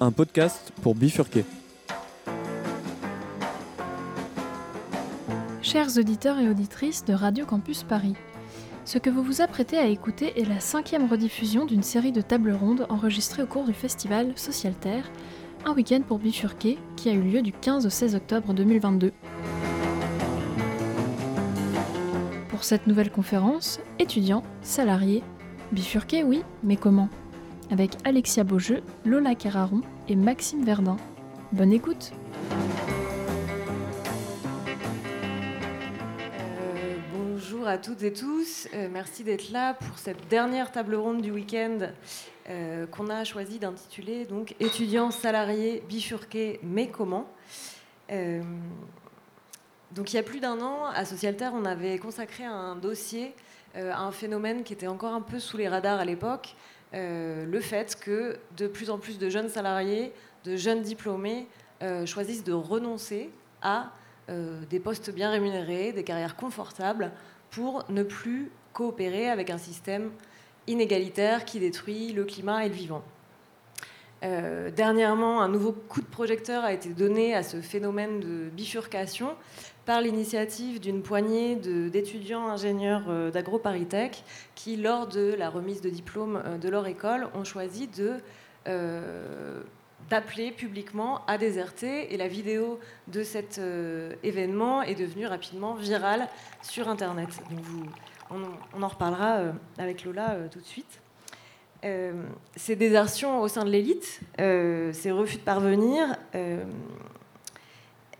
un podcast pour bifurquer. Chers auditeurs et auditrices de Radio Campus Paris, ce que vous vous apprêtez à écouter est la cinquième rediffusion d'une série de tables rondes enregistrées au cours du festival Social Terre, un week-end pour bifurquer, qui a eu lieu du 15 au 16 octobre 2022. Pour cette nouvelle conférence, étudiants, salariés, bifurquer oui, mais comment? Avec Alexia Beaujeu, Lola Cararon et Maxime Verdun. Bonne écoute Euh, bonjour à toutes et tous. Euh, merci d'être là pour cette dernière table ronde du week-end euh, qu'on a choisi d'intituler donc étudiants salariés bifurqués mais comment. Donc il y a plus d'un an à Socialterre on avait consacré un dossier à un phénomène qui était encore un peu sous les radars à l'époque, le fait que de plus en plus de jeunes salariés, de jeunes diplômés euh, choisissent de renoncer à euh, des postes bien rémunérés, des carrières confortables, pour ne plus coopérer avec un système inégalitaire qui détruit le climat et le vivant. Euh, dernièrement, un nouveau coup de projecteur a été donné à ce phénomène de bifurcation par l'initiative d'une poignée d'étudiants ingénieurs euh, d'AgroParisTech qui, lors de la remise de diplôme euh, de leur école, ont choisi euh, d'appeler publiquement à déserter et la vidéo de cet événement est devenue rapidement virale sur Internet. On, en- reparlera avec Lola tout de suite. Ces désertions au sein de l'élite, ces refus de parvenir,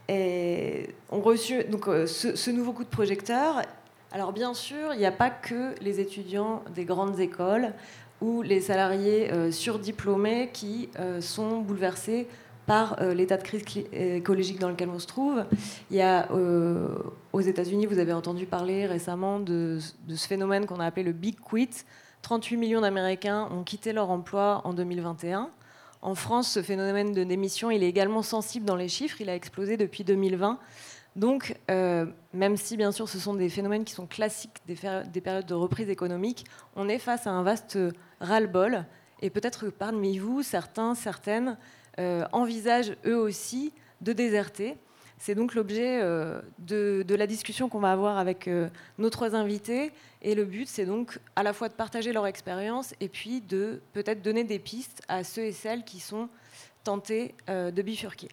et ont reçu donc, euh, ce, nouveau coup de projecteur. Alors bien sûr, il n'y a pas que les étudiants des grandes écoles ou les salariés euh, surdiplômés qui euh, sont bouleversés par euh, l'état de crise écologique dans lequel on se trouve. Il y a aux États-Unis, vous avez entendu parler récemment de ce phénomène qu'on a appelé le Big Quit. 38 millions d'Américains ont quitté leur emploi en 2021. En France, ce phénomène de démission, il est également sensible dans les chiffres. Il a explosé depuis 2020. Donc, euh, même si bien sûr ce sont des phénomènes qui sont classiques des, périodes de reprise économique, on est face à un vaste ras-le-bol. Et peut-être que parmi vous, certains, certaines, euh, envisagent eux aussi de déserter. C'est donc l'objet euh, de, la discussion qu'on va avoir avec euh, nos trois invités. Et le but, c'est donc à la fois de partager leur expérience et puis de peut-être donner des pistes à ceux et celles qui sont tentés euh, de bifurquer.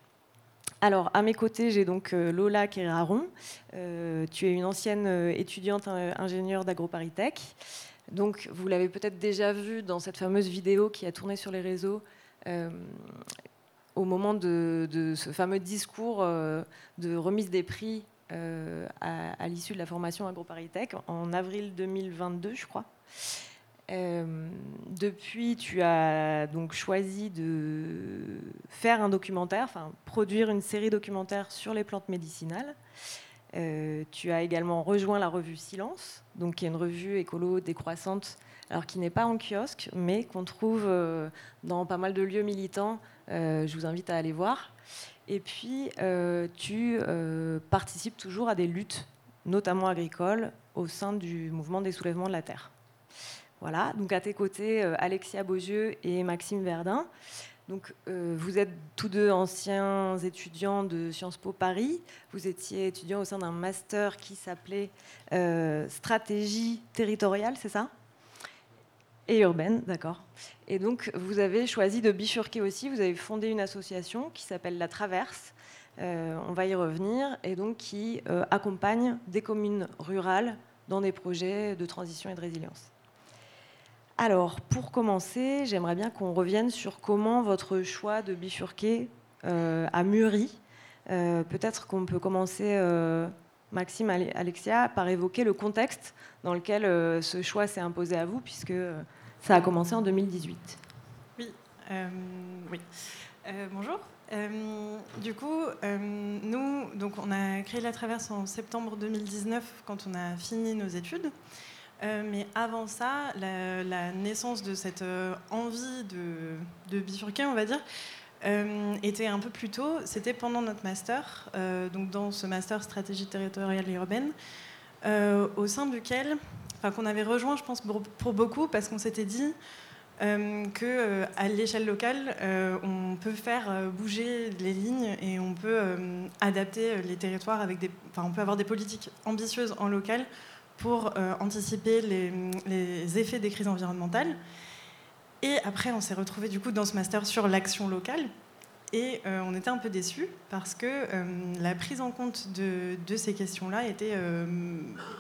Alors, à mes côtés, j'ai donc Lola Keraron. Euh, tu es une ancienne étudiante ingénieure d'AgroParisTech. Donc, vous l'avez peut-être déjà vu dans cette fameuse vidéo qui a tourné sur les réseaux au moment de, ce fameux discours euh, de remise des prix euh, à, l'issue de la formation AgroParisTech en avril 2022, je crois. Euh, depuis, tu as donc choisi de faire un documentaire, enfin produire une série documentaire sur les plantes médicinales. Tu as également rejoint la revue Silence, donc qui est une revue écolo décroissante, alors qui n'est pas en kiosque, mais qu'on trouve dans pas mal de lieux militants. Euh, je vous invite à aller voir. Et puis, euh, tu euh, participes toujours à des luttes, notamment agricoles, au sein du mouvement des soulèvements de la terre. Voilà, donc à tes côtés, Alexia Beaujeu et Maxime Verdun. Donc, vous êtes tous deux anciens étudiants de Sciences Po Paris. Vous étiez étudiants au sein d'un master qui s'appelait Stratégie territoriale, c'est ça? Et urbaine, d'accord. Et donc, vous avez choisi de bifurquer aussi. Vous avez fondé une association qui s'appelle La Traverse. Euh, on va y revenir. Et donc, qui euh, accompagne des communes rurales dans des projets de transition et de résilience. Alors, pour commencer, j'aimerais bien qu'on revienne sur comment votre choix de bifurquer euh, a mûri. Euh, Peut-être qu'on peut commencer, euh, Maxime, Ale- Alexia, par évoquer le contexte dans lequel euh, ce choix s'est imposé à vous, puisque euh, ça a commencé en 2018. Euh, oui. Euh, bonjour. Euh, du coup, nous, donc, on a créé la Traverse en septembre 2019 quand on a fini nos études. Mais avant ça, la, naissance de cette envie de bifurquer, on va dire, euh, était un peu plus tôt. C'était pendant notre master, euh, donc dans ce master stratégie territoriale et urbaine, euh, au sein duquel, enfin qu'on avait rejoint, je pense pour, beaucoup, parce qu'on s'était dit que à l'échelle locale, on peut faire bouger les lignes et on peut adapter les territoires avec des, enfin, on peut avoir des politiques ambitieuses en local pour anticiper les, effets des crises environnementales. Et après, on s'est retrouvé du coup dans ce master sur l'action locale. Et euh, on était un peu déçus parce que euh, la prise en compte de, ces questions-là était, euh,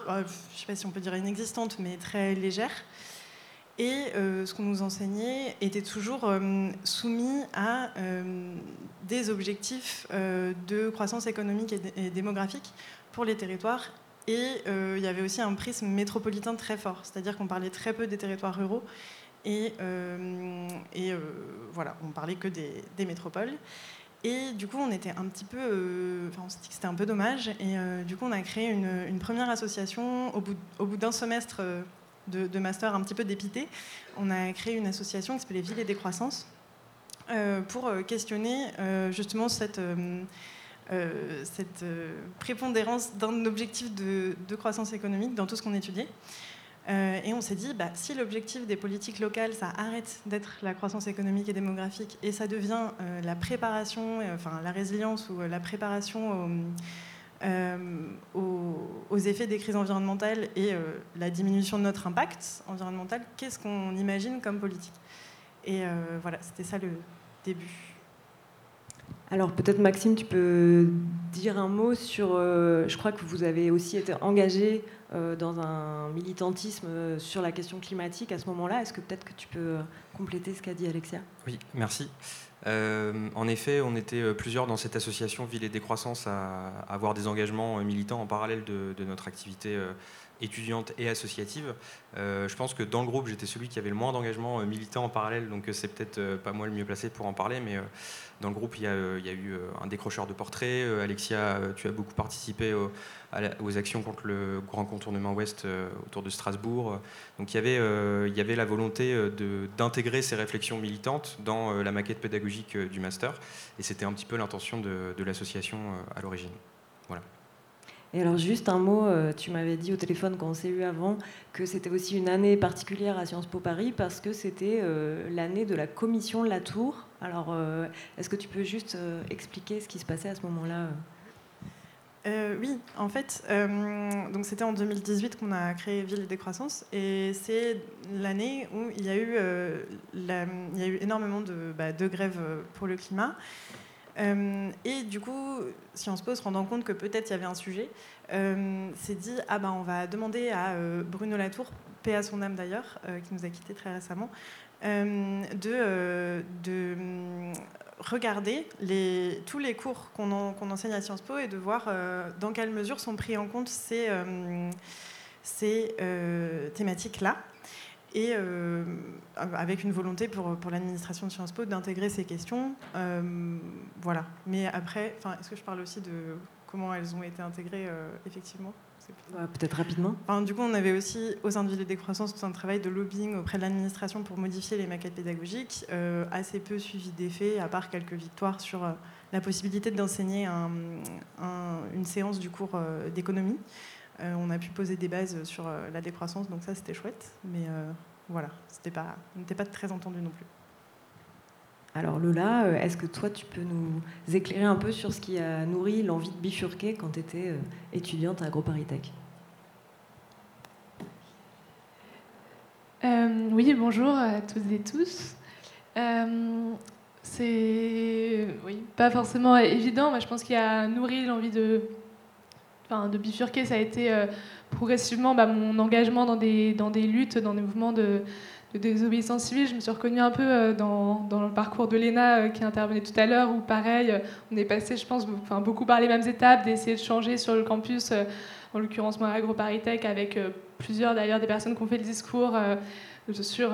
oh, je ne sais pas si on peut dire inexistante, mais très légère. Et ce qu'on nous enseignait était toujours soumis à des objectifs de croissance économique et, démographique pour les territoires. Et il y avait aussi un prisme métropolitain très fort, c'est-à-dire qu'on parlait très peu des territoires ruraux et, euh, euh, voilà, on parlait que des, métropoles. Et du coup, on était un petit peu, euh, enfin, on s'est dit que c'était un peu dommage. Et du coup, on a créé une, première association au bout, d'un semestre de, master un petit peu dépité. On a créé une association qui s'appelait Ville et Décroissance pour questionner justement cette, prépondérance d'un objectif de, croissance économique dans tout ce qu'on étudiait. Euh, et on s'est dit, bah, si l'objectif des politiques locales, ça arrête d'être la croissance économique et démographique et ça devient euh, la préparation, euh, enfin la résilience ou la préparation aux, effets des crises environnementales et la diminution de notre impact environnemental, qu'est-ce qu'on imagine comme politique? Et voilà, c'était ça le début. Alors peut-être Maxime, tu peux dire un mot sur... je crois que vous avez aussi été engagé dans un militantisme euh, sur la question climatique à ce moment-là. Est-ce que peut-être que tu peux euh, compléter ce qu'a dit Alexia? Oui, merci. en effet, on était plusieurs dans cette association Ville et Décroissance à, avoir des engagements militants en parallèle de, notre activité étudiante et associative. je pense que dans le groupe, j'étais celui qui avait le moins d'engagement militant en parallèle, donc c'est peut-être pas moi le mieux placé pour en parler, mais dans le groupe, il y, a, eu un décrocheur de portraits. Alexia, tu as beaucoup participé au, aux actions contre le grand contournement ouest euh, autour de Strasbourg. Donc il y avait, euh, la volonté euh, d'intégrer ces réflexions militantes dans la maquette pédagogique du master, et c'était un petit peu l'intention de l'association à l'origine. Et alors juste un mot, tu m'avais dit au téléphone quand on s'est eu avant que c'était aussi une année particulière à Sciences Po Paris parce que c'était l'année de la commission Latour. Alors est-ce que tu peux juste expliquer ce qui se passait à ce moment-là euh, oui, en fait, euh, c'était en 2018 qu'on a créé Ville et Décroissance, et c'est l'année où il y a eu, euh, énormément de, bah, de, grèves pour le climat. Et du coup, Sciences Po, se rendant compte que peut-être il y avait un sujet, s'est dit ah ben on va demander à Bruno Latour, paix à son âme d'ailleurs, qui nous a quittés très récemment, de, de regarder les, tous les cours qu'on enseigne à Sciences Po et de voir euh, dans quelle mesure sont pris en compte ces, euh, ces euh, thématiques-là. Et avec une volonté pour, pour l'administration de Sciences Po d'intégrer ces questions. voilà. Mais après, est-ce que je parle aussi de comment elles ont été intégrées effectivement? Peut-être rapidement. du coup, on avait aussi, au sein de Ville de Décroissance, tout un travail de lobbying auprès de l'administration pour modifier les maquettes pédagogiques, euh, assez peu suivi d'effet, à part quelques victoires sur euh, la possibilité d'enseigner une séance du cours euh, d'économie. On a pu poser des bases sur la décroissance, donc ça, c'était chouette. Mais voilà, pas, on n'était pas très entendu non plus. Alors Lola, euh, est-ce que toi tu peux nous éclairer un peu sur ce qui a nourri l'envie de bifurquer quand tu étais euh, étudiante à AgroParisTech euh, Oui, bonjour à toutes et tous. c'est oui, pas forcément évident, mais je pense qu'il a nourri l'envie de, enfin, de bifurquer. Ça a été progressivement bah, mon engagement dans des, dans des luttes, dans des mouvements de désobéissance civile, je me suis reconnue un peu euh, dans, dans le parcours de l'ENA euh, qui intervenait tout à l'heure, où pareil, euh, on est passé, je pense, enfin, beaucoup par les mêmes étapes, d'essayer de changer sur le campus, en l'occurrence moi AgroParisTech, avec plusieurs d'ailleurs des personnes qui ont fait le discours sur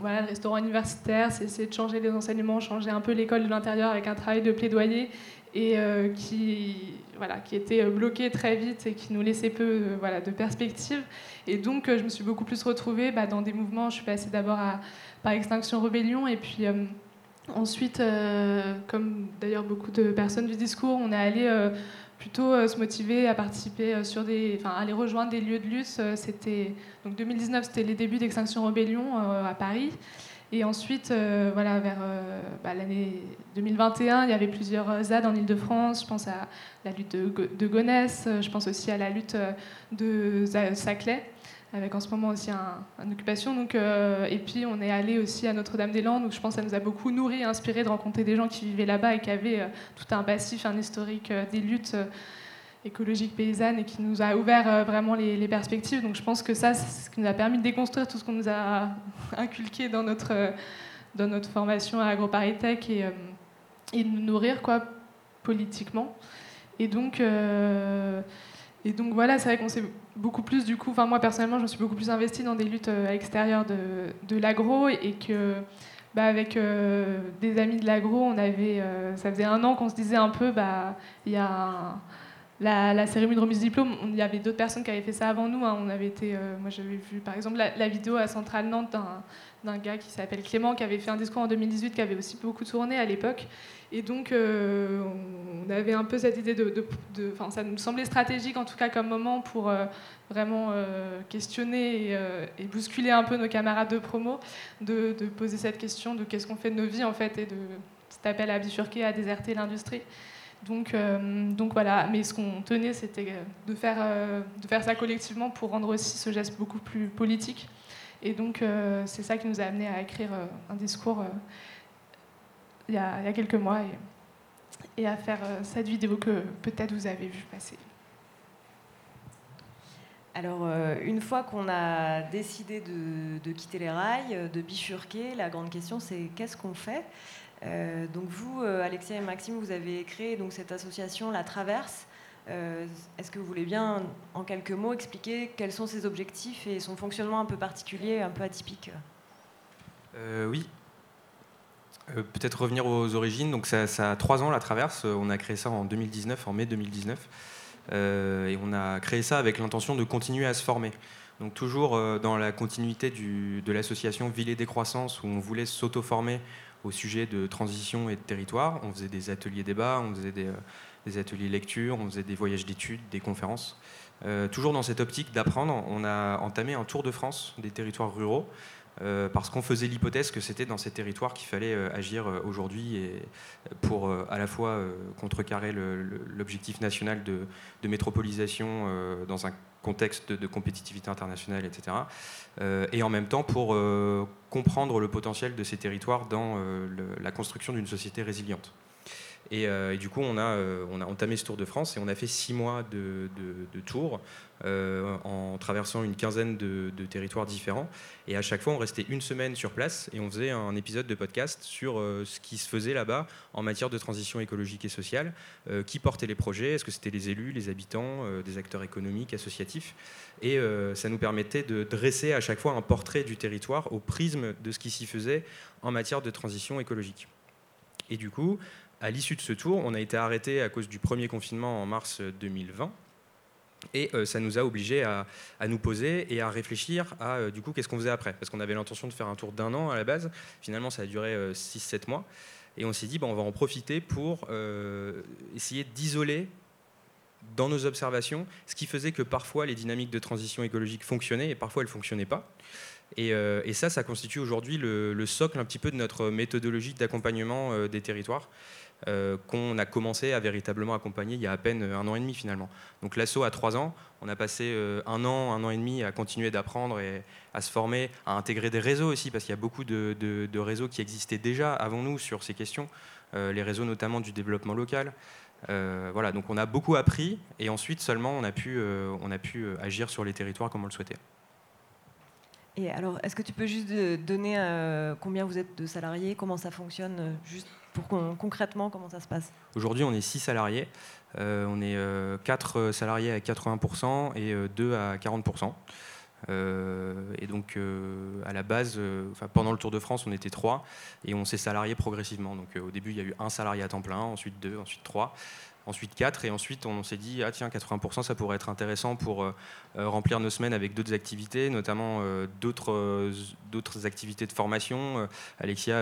voilà, le restaurant universitaire, c'est essayer de changer les enseignements, changer un peu l'école de l'intérieur avec un travail de plaidoyer et qui, voilà, qui était bloqué très vite et qui nous laissait peu voilà, de perspectives. Et donc, euh, je me suis beaucoup plus retrouvée bah, dans des mouvements. Je suis passée d'abord par Extinction Rebellion et puis euh, ensuite, euh, comme d'ailleurs beaucoup de personnes du discours, on est allé plutôt se motiver à participer sur des, enfin, aller rejoindre des lieux de lutte. C'était donc 2019, c'était les débuts d'Extinction Rebellion à Paris. Et ensuite, voilà, vers bah, l'année 2021, il y avait plusieurs ZAD en Ile-de-France. Je pense à la lutte de, Gonesse, je pense aussi à la lutte de Saclay avec en ce moment aussi un, occupation. Donc, euh, et puis on est allé aussi à Notre-Dame-des-Landes, où je pense que ça nous a beaucoup nourri, inspiré de rencontrer des gens qui vivaient là-bas et qui avaient euh, tout un passif, un historique euh, des luttes écologiques paysannes et qui nous a ouvert vraiment les, perspectives. Donc je pense que ça, c'est ce qui nous a permis de déconstruire tout ce qu'on nous a inculqué dans notre, dans notre formation à AgroParisTech et, et de nous nourrir quoi, politiquement. Et donc, et donc voilà, c'est vrai qu'on s'est beaucoup plus du coup, moi personnellement, je me suis beaucoup plus investie dans des luttes euh, à l'extérieur de, de l'agro et que bah, avec euh, des amis de l'agro, on avait, euh, ça faisait un an qu'on se disait un peu, bah il y a la, cérémonie de remise de diplôme, il y avait d'autres personnes qui avaient fait ça avant nous. Hein. on avait été, moi j'avais vu par exemple la, vidéo à Centrale Nantes d'un gars qui s'appelle Clément qui avait fait un discours en 2018 qui avait aussi beaucoup tourné à l'époque et donc, euh, on avait un peu cette idée de. Enfin, ça nous semblait stratégique, en tout cas, comme moment pour euh, vraiment euh, questionner et, bousculer un peu nos camarades de promo, de, poser cette question de qu'est-ce qu'on fait de nos vies, en fait, et de cet appel à bifurquer, à déserter l'industrie. Donc, donc voilà, mais ce qu'on tenait, c'était de faire, de faire ça collectivement pour rendre aussi ce geste beaucoup plus politique. Et donc, c'est ça qui nous a amené à écrire un discours il y a, quelques mois et, à faire euh, cette vidéo que peut-être vous avez vu passer. Alors, euh, une fois qu'on a décidé de, quitter les rails, euh, de bifurquer, la grande question c'est qu'est-ce qu'on fait? Donc vous, Alexia et Maxime, vous avez créé donc, cette association La Traverse. Est-ce que vous voulez bien, en quelques mots, expliquer quels sont ses objectifs et son fonctionnement un peu particulier, un peu atypique? Oui, euh, peut-être revenir aux origines. Donc ça, a trois ans la traverse. Euh, on a créé ça en 2019, en mai 2019, euh, et on a créé ça avec l'intention de continuer à se former. Donc toujours dans la continuité de l'association Ville et Décroissance, où on voulait s'auto-former au sujet de transition et de territoire. On faisait des ateliers débats, on faisait des, ateliers lecture, on faisait des voyages d'études, des conférences. toujours dans cette optique d'apprendre, on a entamé un tour de France des territoires ruraux euh, parce qu'on faisait l'hypothèse que c'était dans ces territoires qu'il fallait euh, agir euh, aujourd'hui et pour à la fois contrecarrer l'objectif national de, métropolisation dans un contexte de, compétitivité internationale, etc. et en même temps pour comprendre le potentiel de ces territoires dans la construction d'une société résiliente. Euh, et, du coup, on a, euh, on a entamé ce Tour de France et on a fait six mois de, de, tour euh, en traversant une quinzaine de, territoires différents. Et à chaque fois, on restait une semaine sur place et on faisait un épisode de podcast sur ce qui se faisait là-bas en matière de transition écologique et sociale. qui portait les projets? Est-ce que c'était les élus, les habitants, des acteurs économiques, associatifs? Et ça nous permettait de dresser à chaque fois un portrait du territoire au prisme de ce qui s'y faisait en matière de transition écologique. Et du coup, à l'issue de ce tour, on a été arrêté à cause du premier confinement en mars 2020. Et euh, ça nous a obligés à, nous poser et à réfléchir à euh, du coup qu'est-ce qu'on faisait après. Parce qu'on avait l'intention de faire un tour d'un an à la base. Finalement, ça a duré 6-7 euh, mois. Et on s'est dit, on va en profiter pour essayer d'isoler dans nos observations ce qui faisait que parfois les dynamiques de transition écologique fonctionnaient et parfois elles ne fonctionnaient pas. Et, ça, ça constitue aujourd'hui le, socle un petit peu de notre méthodologie d'accompagnement des territoires. Euh, qu'on a commencé à véritablement accompagner il y a à peine un an et demi finalement. Donc l'assaut à trois ans, on a passé euh, un an, un an et demi à continuer d'apprendre et à se former, à intégrer des réseaux aussi, parce qu'il y a beaucoup de, réseaux qui existaient déjà avant nous sur ces questions, euh, les réseaux notamment du développement local. voilà, donc on a beaucoup appris et ensuite seulement on a pu, on a pu agir sur les territoires comme on le souhaitait. Et alors, est-ce que tu peux juste donner combien vous êtes de salariés, comment ça fonctionne, juste pour concrètement, comment ça se passe? Aujourd'hui, on est 6 salariés. Euh, on est 4 euh, salariés à 80% et 2 euh, à 40%. et donc, à la base, pendant le Tour de France, on était 3 et on s'est salarié progressivement. Donc, au début, il y a eu un salarié à temps plein, ensuite 2, ensuite 3. Ensuite 4, et ensuite on s'est dit, ah tiens, 80%, ça pourrait être intéressant pour euh, remplir nos semaines avec d'autres activités, notamment d'autres activités de formation. Alexia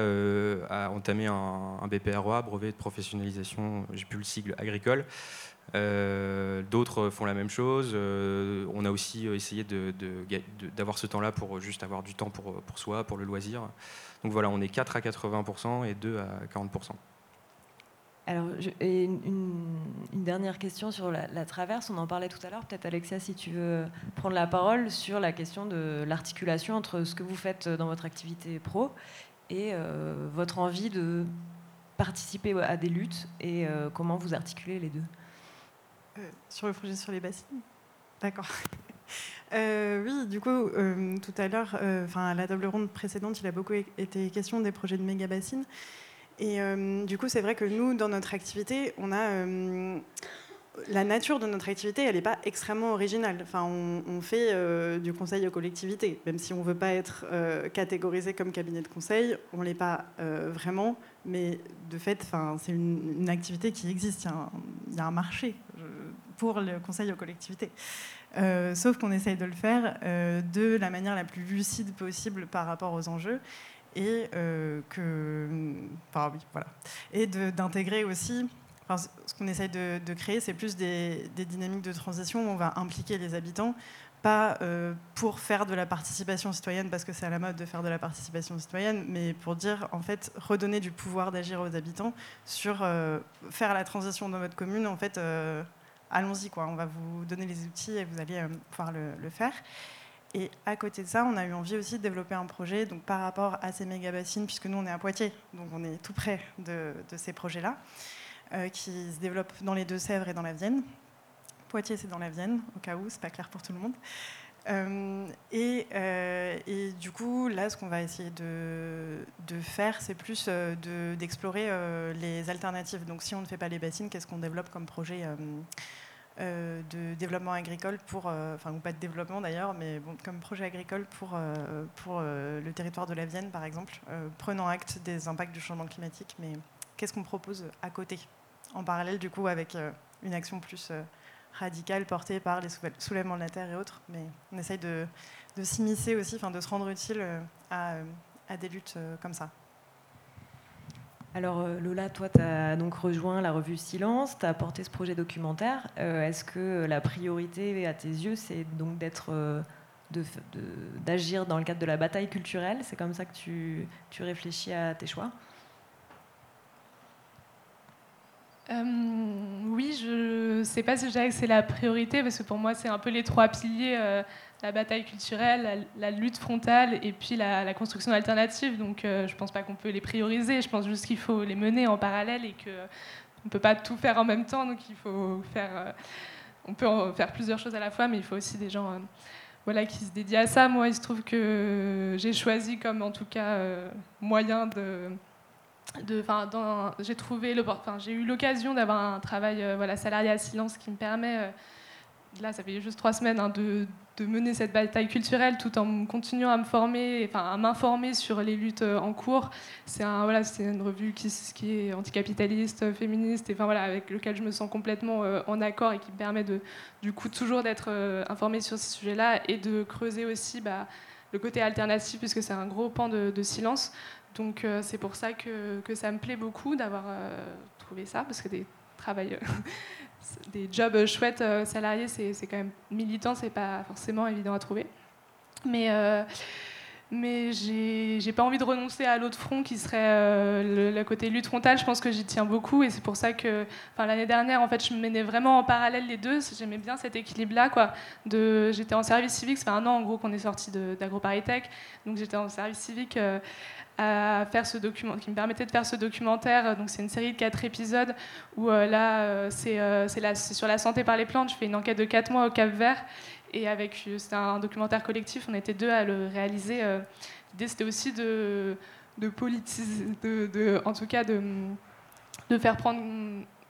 a entamé un, un BPROA, brevet de professionnalisation, j'ai plus le sigle, agricole. D'autres font la même chose. on a aussi essayé d'avoir ce temps-là pour juste avoir du temps pour, pour soi, pour le loisir. Donc voilà, on est 4 à 80% et 2 à 40%. Alors, une, dernière question sur la, traverse, on en parlait tout à l'heure, peut-être Alexia si tu veux prendre la parole sur la question de l'articulation entre ce que vous faites dans votre activité pro et euh, votre envie de participer à des luttes et euh, comment vous articulez les deux. Euh, sur le projet sur les bassines? D'accord. Oui, du coup, tout à l'heure, à la table ronde précédente, il a beaucoup été question des projets de méga bassines. Et du coup, c'est vrai que nous, dans notre activité, on a la nature de notre activité, elle n'est pas extrêmement originale. Enfin, on, fait du conseil aux collectivités, même si on ne veut pas être catégorisé comme cabinet de conseil, on ne l'est pas vraiment. Mais de fait, enfin, c'est une, activité qui existe. Il y, a un, marché pour le conseil aux collectivités. Euh, sauf qu'on essaye de le faire euh, de la manière la plus lucide possible par rapport aux enjeux et euh, que, enfin, oui, voilà, et d'intégrer aussi. ce qu'on essaye de, créer, c'est plus des, dynamiques de transition où on va impliquer les habitants, pas pour faire de la participation citoyenne parce que c'est à la mode de faire de la participation citoyenne, mais pour dire en fait redonner du pouvoir d'agir aux habitants sur faire la transition dans votre commune en fait allons-y, quoi. On va vous donner les outils et vous allez euh, pouvoir le, faire. Et à côté de ça, on a eu envie aussi de développer un projet donc par rapport à ces méga bassines, puisque nous on est à Poitiers, donc on est tout près de, ces projets-là, euh, qui se développent dans les Deux-Sèvres et dans la Vienne. Poitiers, c'est dans la Vienne, au cas où, c'est pas clair pour tout le monde. Euh, et, du coup, là, ce qu'on va essayer de, faire, c'est plus d'explorer les alternatives. Donc, si on ne fait pas les bassines, qu'est-ce qu'on développe comme projet euh, de développement agricole pour, euh, enfin ou pas de développement d'ailleurs, mais bon, comme projet agricole pour, euh, pour le territoire de la Vienne par exemple, prenant acte des impacts du changement climatique, mais qu'est-ce qu'on propose à côté, en parallèle du coup avec une action plus radicale portée par les soulèvements de la terre et autres, mais on essaye de, s'immiscer aussi, enfin de se rendre utile à, à des luttes comme ça. Alors euh, Lola, toi, tu as donc rejoint la revue Silence, tu as porté ce projet documentaire. Euh, est-ce que la priorité à tes yeux, c'est donc d'être, euh, d'agir dans le cadre de la bataille culturelle? C'est comme ça que tu réfléchis à tes choix? Oui, je ne sais pas si je dirais que c'est la priorité, parce que pour moi, c'est un peu les trois piliers la bataille culturelle, la, lutte frontale et puis la, construction alternative. Donc euh, je ne pense pas qu'on peut les prioriser, je pense juste qu'il faut les mener en parallèle et qu'on ne peut pas tout faire en même temps. Donc il faut faire, euh, plusieurs choses à la fois, mais il faut aussi des gens euh, qui se dédient à ça. Moi, il se trouve que j'ai choisi comme en tout cas moyen de... J'ai trouvé j'ai eu l'occasion d'avoir un travail voilà, salarié à silence qui me permet là ça fait juste trois semaines hein, de, mener cette bataille culturelle tout en continuant à me former, à m'informer sur les luttes euh, en cours. C'est une revue qui, est anticapitaliste, féministe, avec lequel je me sens complètement euh, en accord et qui me permet du coup toujours d'être euh, informée sur ces sujets-là et de creuser aussi bah, le côté alternatif puisque c'est un gros pan de, silence. Donc c'est pour ça que, ça me plaît beaucoup d'avoir trouvé ça parce que des travail des jobs chouettes euh, salariés, c'est quand même militant, c'est pas forcément évident à trouver. Mais, euh, mais j'ai pas envie de renoncer à l'autre front qui serait euh, le, côté lutte frontale. Je pense que j'y tiens beaucoup et c'est pour ça que l'année dernière, en fait, je menais vraiment en parallèle les deux. J'aimais bien cet équilibre-là. J'étais en service civique, ça fait un an en gros qu'on est sorti d'AgroParisTech. Donc j'étais en service civique à faire ce document, qui me permettait de faire ce documentaire. Donc c'est une série de quatre épisodes où euh, là euh, euh, c'est sur la santé par les plantes. Je fais une enquête de quatre mois au Cap Vert et avec c'est un documentaire collectif. On était deux à le réaliser. L'idée c'était aussi de de politiser, de, en tout cas de, de faire prendre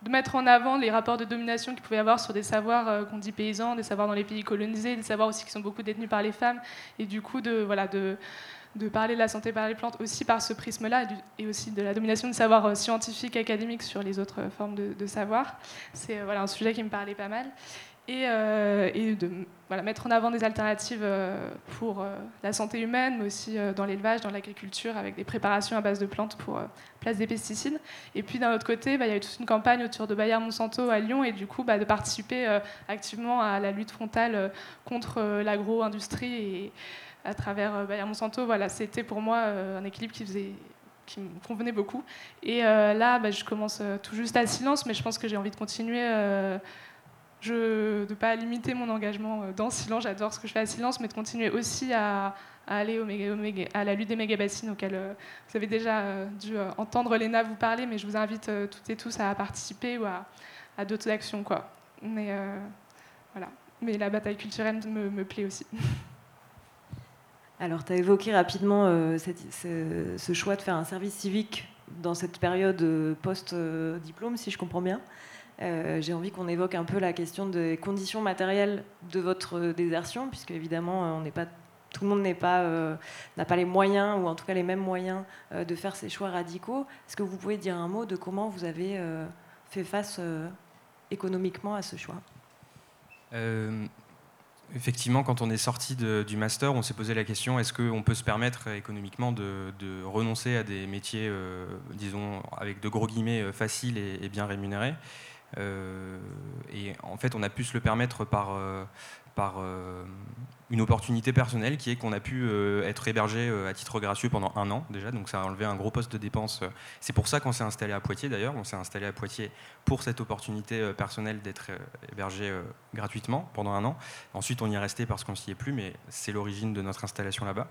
de mettre en avant les rapports de domination qu'il pouvait y avoir sur des savoirs qu'on dit paysans, des savoirs dans les pays colonisés, des savoirs aussi qui sont beaucoup détenus par les femmes, et du coup de, voilà, de, de parler de la santé par les plantes aussi par ce prisme-là et aussi de la domination du savoir scientifique académique sur les autres formes de, savoir. C'est voilà, un sujet qui me parlait pas mal et, euh, et de voilà, mettre en avant des alternatives euh, pour euh, la santé humaine, mais aussi dans l'élevage, dans l'agriculture, avec des préparations à base de plantes pour place des pesticides. Et puis d'un autre côté, bah, il y a eu toute une campagne autour de Bayer Monsanto à Lyon, et du coup bah, de participer activement à la lutte frontale contre l'agro-industrie et à travers Bayer Monsanto. Voilà, c'était pour moi un équilibre qui me convenait beaucoup. Et là, bah, je commence tout juste à silence, mais je pense que j'ai envie de continuer de ne pas limiter mon engagement euh, dans Silence, j'adore ce que je fais à Silence, mais de continuer aussi à, aller au à la lutte des méga-bassines auquel euh, vous avez déjà euh, dû entendre Léna vous parler, mais je vous invite toutes et tous à participer ou à, d'autres actions. Quoi. Mais, voilà. mais la bataille culturelle me plaît aussi. Alors, tu as évoqué rapidement ce, ce, choix de faire un service civique dans cette période post-diplôme, si je comprends bien. Euh, j'ai envie qu'on évoque un peu la question des conditions matérielles de votre désertion, puisque évidemment, euh, tout le monde euh, n'a pas les moyens, ou en tout cas les mêmes moyens, de faire ces choix radicaux. Est-ce que vous pouvez dire un mot de comment vous avez fait face économiquement à ce choix? Effectivement, quand on est sorti du master, on s'est posé la question est-ce qu'on peut se permettre économiquement de, renoncer à des métiers, disons, avec de gros guillemets, faciles et bien rémunérés? Euh, et en fait, on a pu se le permettre par, euh, par euh, une opportunité personnelle qui est qu'on a pu être hébergé à titre gracieux pendant un an déjà, donc ça a enlevé un gros poste de dépense. C'est pour ça qu'on s'est installé à Poitiers d'ailleurs, on s'est installé à Poitiers pour cette opportunité personnelle d'être hébergé gratuitement pendant un an. Ensuite on y est resté parce qu'on s'y est plus, mais c'est l'origine de notre installation là-bas.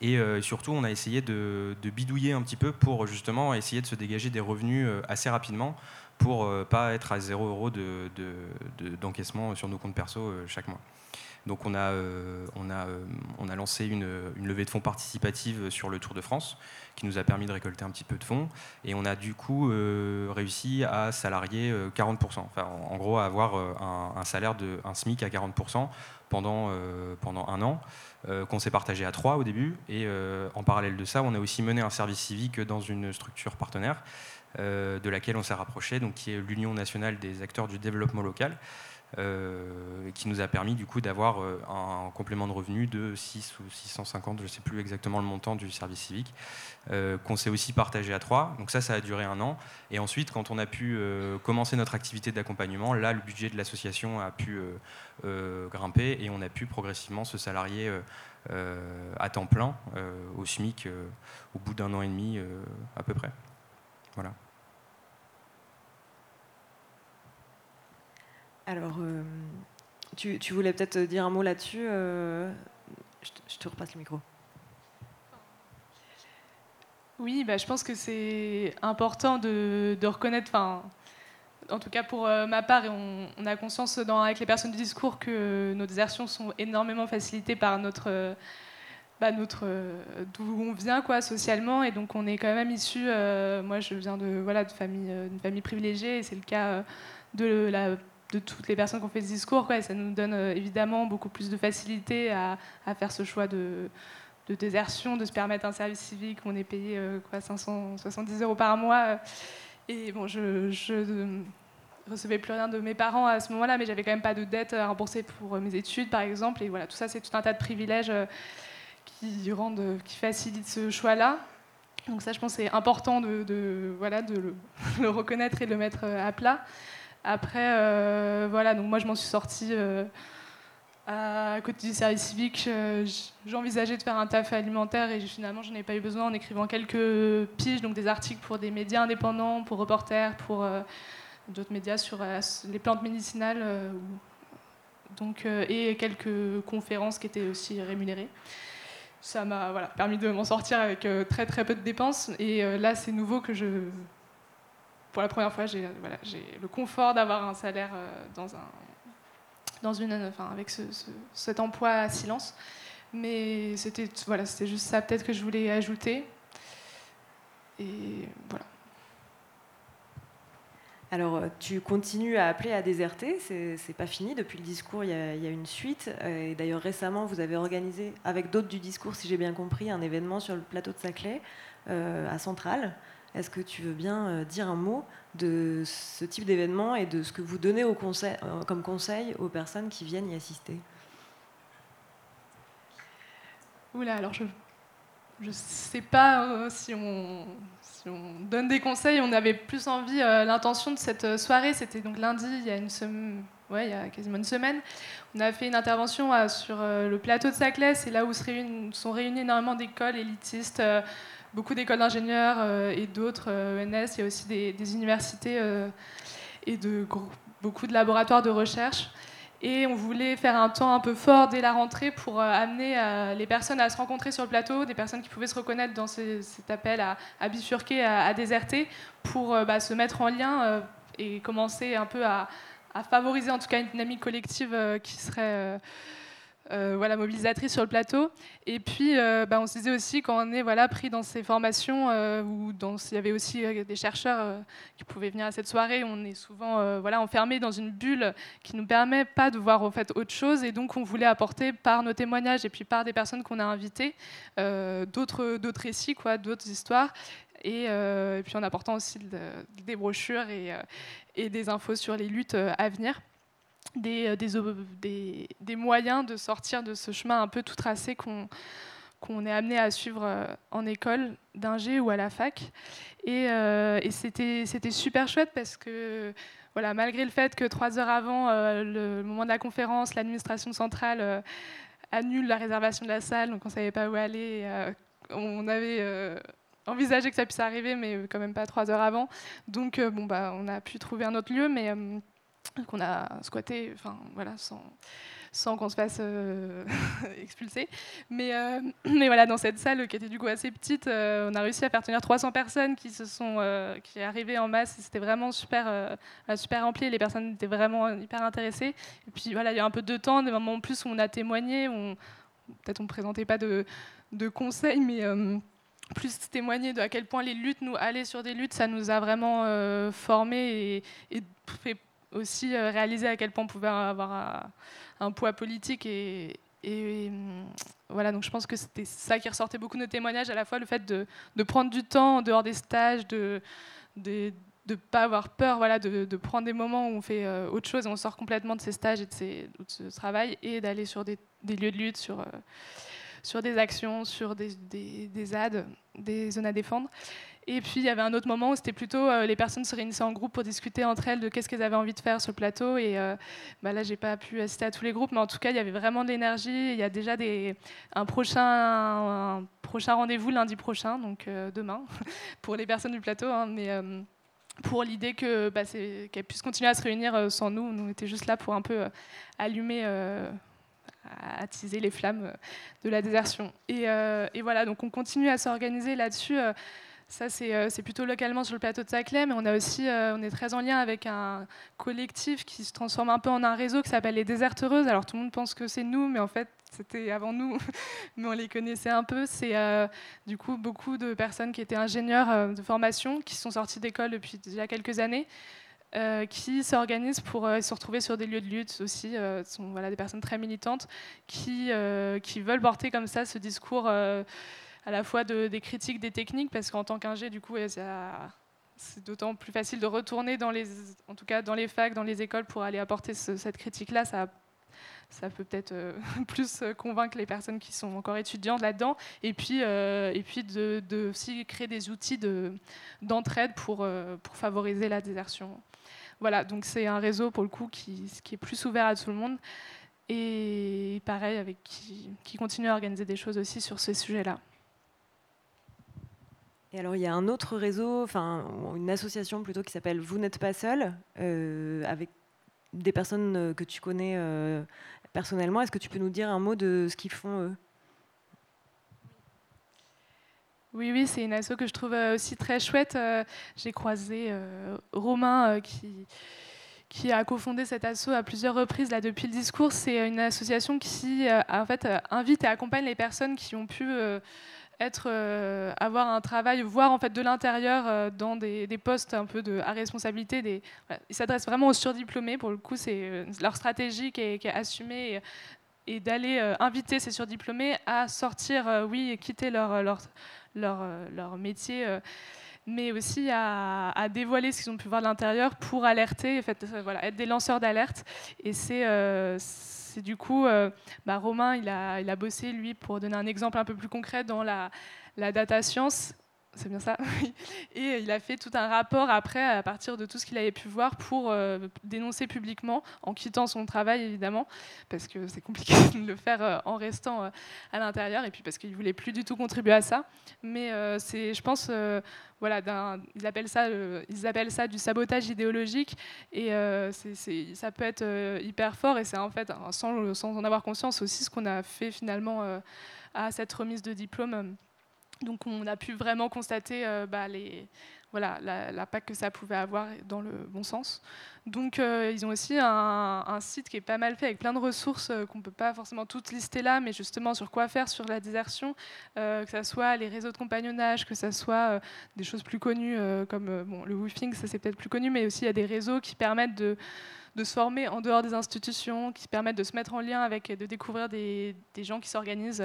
Et surtout, on a essayé de, bidouiller un petit peu pour justement essayer de se dégager des revenus assez rapidement pour ne euh, pas être à 0 euros d'encaissement de, sur nos comptes perso euh, chaque mois. Donc on a, euh, on a, on a lancé une, levée de fonds participative sur le Tour de France qui nous a permis de récolter un petit peu de fonds. Et on a du coup réussi à salarier 40%, enfin, en, gros à avoir un, salaire de un SMIC à 40% pendant, pendant un an qu'on s'est partagé à trois au début. Et en parallèle de ça on a aussi mené un service civique dans une structure partenaire de laquelle on s'est rapproché, donc qui est l'Union nationale des acteurs du développement local, euh, qui nous a permis du coup d'avoir euh, un complément de revenu de 6 ou 650, je ne sais plus exactement le montant du service civique, qu'on s'est aussi partagé à trois. Donc ça, ça a duré un an. Et ensuite, quand on a pu commencer notre activité d'accompagnement, là, le budget de l'association a pu grimper et on a pu progressivement se salarier à temps plein au SMIC au bout d'un an et demi à peu près. Voilà. Alors, euh, tu, voulais peut-être dire un mot là-dessus euh, je, te repasse le micro. Oui, bah, je pense que c'est important de, reconnaître, en tout cas pour euh, ma part, et on, a conscience avec les personnes du discours que nos désertions sont énormément facilitées par notre bah, notre d'où on vient quoi socialement et donc on est quand même issu moi je viens de voilà de famille d'une famille privilégiée et c'est le cas de la de toutes les personnes qui ont fait ce discours ça nous donne évidemment beaucoup plus de facilité à, faire ce choix de, désertion de se permettre un service civique on est payé quoi 570 euros par mois et bon je, je recevais plus rien de mes parents à ce moment-là, mais j'avais quand même pas de dette à rembourser pour mes études, par exemple. Et voilà, tout ça, c'est tout un tas de privilèges qui, rendent, qui facilitent ce choix-là. Donc ça, je pense, c'est important de, voilà, de le, reconnaître et de le mettre euh, à plat. Après, euh, voilà, donc moi, je m'en suis sortie euh, à côté du service civique. J'envisageais de faire un taf alimentaire et finalement, je n'en ai pas eu besoin en écrivant quelques piges, donc des articles pour des médias indépendants, pour reporters, pour d'autres médias sur les plantes médicinales, donc, et quelques conférences qui étaient aussi rémunérées ça m'a voilà, permis de m'en sortir avec euh, très très peu de dépenses. Et euh, là, c'est nouveau que je, pour la première fois, j'ai voilà, le confort d'avoir un salaire euh, dans un, dans une, enfin, avec ce, cet emploi à silence. Mais c'était voilà, juste ça peut-être que je voulais ajouter. Et voilà. Alors, euh, tu continues à appeler à déserter, c'est pas fini. Depuis le discours, il y, a, une suite. Euh, et d'ailleurs, récemment, vous avez organisé, avec d'autres du discours, si j'ai bien compris, un événement sur le plateau de Saclay, euh, à Centrale. Est-ce que tu veux bien dire un mot de ce type d'événement et de ce que vous donnez conseil, comme conseil aux personnes qui viennent y assister? Oula, alors je ne sais pas si on on donne des conseils, on avait plus envie, euh, l'intention de cette euh, soirée, c'était donc lundi, il y a une ouais, il y a quasiment une semaine, on a fait une intervention euh, sur le plateau de Saclay, c'est là où se sont réunis énormément d'écoles élitistes, beaucoup d'écoles d'ingénieurs et d'autres ENS, il y a aussi des, universités et de, beaucoup de laboratoires de recherche. Et on voulait faire un temps un peu fort dès la rentrée pour euh, amener euh, les personnes à se rencontrer sur le plateau, des personnes qui pouvaient se reconnaître dans cet appel à, bifurquer, à, déserter, pour euh, bah, se mettre en lien et commencer un peu à, favoriser en tout cas une dynamique collective qui serait euh, voilà, mobilisatrice sur le plateau. Et puis, euh, bah, on se disait aussi, quand on est voilà, pris dans ces formations, euh, où il y avait aussi des chercheurs qui pouvaient venir à cette soirée, on est souvent voilà, enfermé dans une bulle qui ne nous permet pas de voir en fait, autre chose. Et donc, on voulait apporter par nos témoignages et puis par des personnes qu'on a invitées d'autres récits, d'autres histoires. Et, puis en apportant aussi des brochures et, des infos sur les luttes à venir. Euh, des, moyens de sortir de ce chemin un peu tout tracé qu'on est amené à suivre euh, en école d'ingé ou à la fac. Et, euh, c'était super chouette parce que, voilà, malgré le fait que trois heures avant le moment de la conférence, l'administration centrale annule la réservation de la salle, donc on ne savait pas où aller. on avait envisagé que ça puisse arriver, mais quand même pas trois heures avant. Donc, bon, bah, on a pu trouver un autre lieu, mais qu'on a squatté, enfin voilà, sans, qu'on se fasse euh, expulser. Mais, euh, mais voilà, dans cette salle qui était du coup assez petite, euh, on a réussi à faire tenir 300 personnes qui se sont, qui arrivaient en masse. C'était vraiment super, super rempli. Les personnes étaient vraiment hyper intéressées. Et puis voilà, il y a un peu de temps, des moments en plus où on a témoigné. Peut-être on ne présentait pas de, de conseils, mais plus témoigner de à quel point les luttes, nous, aller sur des luttes, ça nous a vraiment formés et, et fait aussi euh, réaliser à quel point on pouvait avoir un, poids politique et, hum, voilà, donc je pense que c'était ça qui ressortait beaucoup de nos témoignages, à la fois le fait de, prendre du temps en dehors des stages, de ne de, pas avoir peur, voilà, de, prendre des moments où on fait euh, autre chose et on sort complètement de ces stages et de, ces, ce travail et d'aller sur des, lieux de lutte, sur, euh, sur des actions, sur des, des, des des zones à défendre. Et puis il y avait un autre moment où c'était plutôt euh, les personnes se réunissaient en groupe pour discuter entre elles de qu'est-ce qu'elles avaient envie de faire sur le plateau. Et euh, bah là, j'ai pas pu assister à tous les groupes, mais en tout cas, il y avait vraiment de l'énergie. Il y a déjà un prochain, rendez-vous lundi prochain, donc euh, demain, pour les personnes du plateau. Hein, mais pour l'idée que bah, qu'elles puissent continuer à se réunir sans nous. Nous, on était juste là pour un peu allumer attiser les flammes de la désertion. Et, et, voilà, donc on continue à s'organiser là-dessus. Ça, euh, c'est plutôt localement sur le plateau de Saclay, mais on, a aussi, euh, on est très en lien avec un collectif qui se transforme un peu en un réseau qui s'appelle les Déserteuses. Alors tout le monde pense que c'est nous, mais en fait, c'était avant nous, mais on les connaissait un peu. C'est euh, du coup beaucoup de personnes qui étaient ingénieurs de formation, qui sont sorties d'école depuis déjà quelques années. qui s'organisent pour se retrouver sur des lieux de lutte aussi. ce sont voilà, des personnes très militantes qui veulent porter comme ça ce discours à la fois de, des critiques des techniques, parce qu'en tant qu'ingé, du coup, c'est d'autant plus facile de retourner dans les, en tout cas dans les facs, dans les écoles, pour aller apporter cette critique-là. Ça, peut peut-être euh, plus convaincre les personnes qui sont encore étudiantes là-dedans, et puis, euh, et puis de, aussi créer des outils d'entraide pour, euh, pour favoriser la désertion. Voilà, donc c'est un réseau pour le coup qui, est plus ouvert à tout le monde, et pareil, avec qui, continue à organiser des choses aussi sur ce sujet-là. Et alors, il y a un autre réseau, enfin, une association plutôt qui s'appelle Vous n'êtes pas seul, euh, avec des personnes euh, que tu connais euh, personnellement. Est-ce que tu peux nous dire un mot de ce qu'ils font, eux? Oui, oui, c'est une asso que je trouve aussi très chouette. J'ai croisé Romain qui, a cofondé cette asso à plusieurs reprises là, depuis le discours. C'est une association qui en fait, invite et accompagne les personnes qui ont pu être, avoir un travail, voir en fait de l'intérieur dans des, postes un peu à responsabilité. Des, ils s'adressent vraiment aux surdiplômés. Pour le coup, c'est leur stratégie qui est, qui est assumée et d'aller inviter ces surdiplômés à sortir, oui, et quitter leur, leur, leur, leur métier mais aussi à, dévoiler ce qu'ils ont pu voir de l'intérieur pour alerter, en fait, voilà, être des lanceurs d'alerte. Et c'est euh, du coup, euh, bah, Romain, il a, bossé, lui, pour donner un exemple un peu plus concret dans la data science c'est bien ça. Et il a fait tout un rapport après, à partir de tout ce qu'il avait pu voir, pour euh, dénoncer publiquement, en quittant son travail évidemment, parce que c'est compliqué de le faire euh, en restant euh, à l'intérieur, et puis parce qu'il voulait plus du tout contribuer à ça. Mais c'est, je pense, voilà, ils appellent ça, ils appellent ça du sabotage idéologique, et ça peut être hyper fort, et c'est en fait, sans en avoir conscience, aussi ce qu'on a fait finalement à cette remise de diplôme. Donc on a pu vraiment constater euh, bah, voilà, l'impact que ça pouvait avoir dans le bon sens. Donc euh, ils ont aussi un, site qui est pas mal fait avec plein de ressources euh, qu'on ne peut pas forcément toutes lister là, mais justement sur quoi faire sur la désertion, que ce soit les réseaux de compagnonnage, que ce soit des choses plus connues comme bon, le woofing, ça c'est peut-être plus connu, mais aussi il y a des réseaux qui permettent de de se former en dehors des institutions, qui permettent de se mettre en lien avec, de découvrir des, des gens qui s'organisent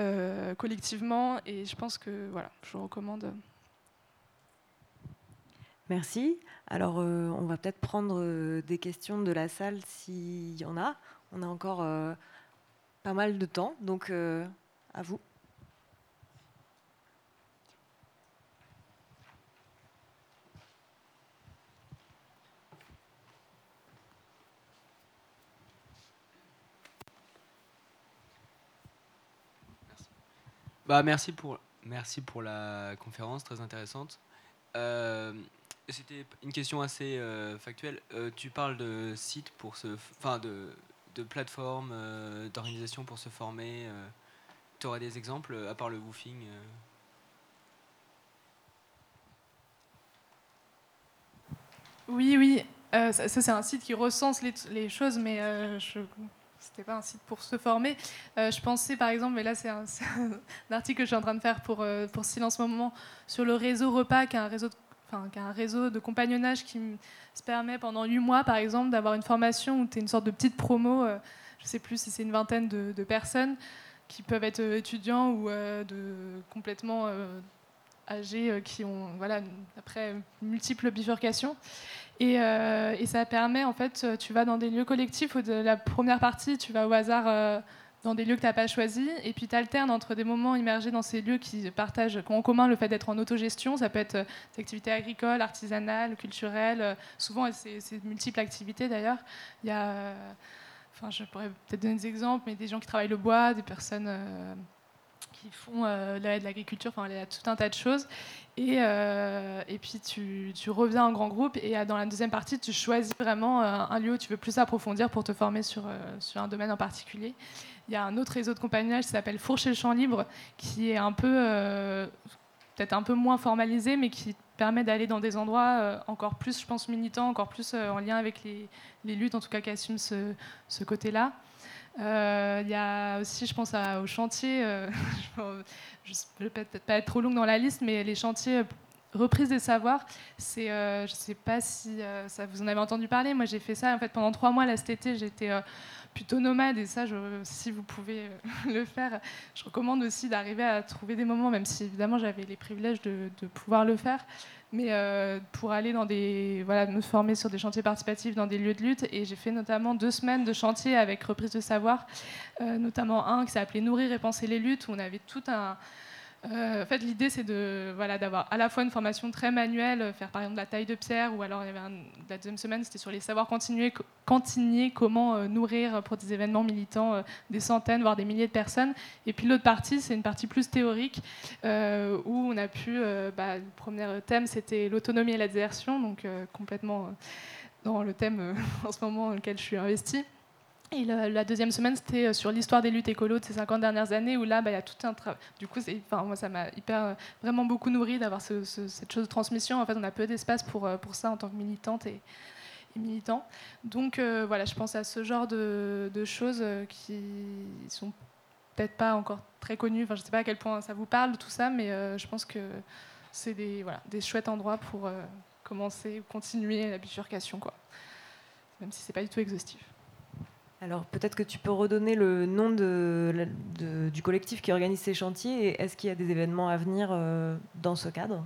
euh, collectivement. Et je pense que voilà, je recommande. Merci. Alors, euh, on va peut-être prendre euh, des questions de la salle s'il y en a. On a encore pas mal de temps, donc à vous. Bah, merci, pour, merci pour la conférence, très intéressante. Euh, c'était une question assez euh, factuelle. Euh, tu parles de sites pour se. Enfin, de, de plateformes, d'organisations pour se former. tu aurais des exemples, à part le woofing Oui, oui. ça, c'est un site qui recense les, les choses, mais je pas un site pour se former. Euh, je pensais par exemple, mais là c'est un, article que je suis en train de faire pour, euh, pour Silence Moment sur le réseau Repas, qui est un réseau de, compagnonnage qui me permet pendant 8 mois par exemple d'avoir une formation où tu es une sorte de petite promo, euh, je sais plus si c'est une vingtaine de, personnes qui peuvent être étudiants ou complètement âgés qui ont voilà, après multiples bifurcations. Euh, et, ça permet, en fait, tu vas dans des lieux collectifs de la première partie, tu vas au hasard euh, dans des lieux que tu n'as pas choisis, et puis tu alternes entre des moments immergés dans ces lieux qui partagent, qui ont en commun le fait d'être en autogestion. Ça peut être euh, des activités agricoles, artisanales, culturelles, souvent c'est multiples activités d'ailleurs. Il y a, enfin, je pourrais peut-être donner des exemples, mais des gens qui travaillent le bois, des personnes qui font de l'agriculture, enfin, il y a tout un tas de choses. Et, euh, et puis tu, tu, reviens en grand groupe et euh, dans la deuxième partie, tu choisis vraiment euh, un lieu où tu veux plus approfondir pour te former sur, sur un domaine en particulier. Il y a un autre réseau de compagnonnage qui s'appelle Fourche le Champ Libre, qui est un peu, peut-être un peu moins formalisé, mais qui permet d'aller dans des endroits encore plus, je pense, militants, encore plus en lien avec les, les, luttes, en tout cas qui assument ce, ce côté-là. Il y a aussi, je pense, à, au chantier, je ne vais peut-être pas être trop longue dans la liste, mais les chantiers euh, reprise des savoirs, c'est, euh, je ne sais pas si euh, ça vous en avez entendu parler. Moi, j'ai fait ça en fait pendant trois mois là cet été. J'étais plutôt nomade et ça, si vous pouvez le faire, je recommande aussi d'arriver à trouver des moments, même si évidemment j'avais les privilèges de pouvoir le faire, mais pour aller dans des, voilà, me former sur des chantiers participatifs dans des lieux de lutte. Et j'ai fait notamment deux semaines de chantier avec reprise de savoir, notamment un qui s'appelait Nourrir et penser les luttes, où on avait tout un euh, en fait, l'idée, c'est de, voilà, d'avoir à la fois une formation très manuelle, euh, faire par exemple de la taille de pierre, ou alors il y avait la deuxième semaine, c'était sur les savoirs continuer, cantiniers, comment euh, nourrir pour des événements militants des centaines, voire des milliers de personnes. Et puis l'autre partie, c'est une partie plus théorique, où on a pu, bah, le premier thème, c'était l'autonomie et la désertion, donc complètement dans le thème en ce moment dans lequel je suis investie. Et la deuxième semaine, c'était euh, sur l'histoire des luttes écolo de ces 50 dernières années, où là, bah, il y a tout un travail. Du coup, moi, ça m'a hyper, euh, vraiment beaucoup nourri d'avoir cette chose de transmission. En fait, on a peu d'espace pour, euh, ça en tant que militante et, militant. Donc, voilà, je pense à ce genre de, choses qui sont peut-être pas encore très connues. Enfin, je ne sais pas à quel point ça vous parle, tout ça, mais je pense que c'est des, voilà, des chouettes endroits pour commencer, continuer la bifurcation, quoi. même si c'est pas du tout exhaustif. Alors peut-être que tu peux redonner le nom du collectif qui organise ces chantiers et est-ce qu'il y a des événements à venir dans ce cadre?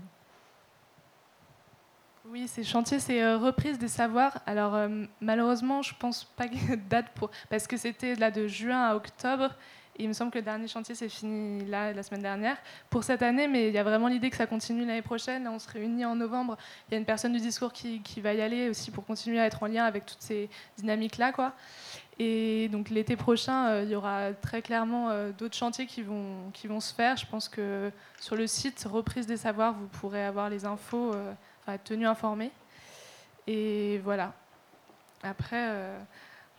Oui, ces chantiers, c'est euh, reprise des savoirs. Alors euh, malheureusement, je pense pas de date pour parce que c'était là de juin à octobre. Il me semble que le dernier chantier s'est fini là la semaine dernière pour cette année, mais il y a vraiment l'idée que ça continue l'année prochaine. Là, on se réunit en novembre. Il y a une personne du discours qui, qui va y aller aussi pour continuer à être en lien avec toutes ces dynamiques-là, quoi. Et donc l'été prochain, euh, il y aura très clairement d'autres chantiers qui vont, qui vont se faire. Je pense que sur le site Reprise des savoirs, vous pourrez avoir les infos être tenu informé. Et voilà. Après, euh,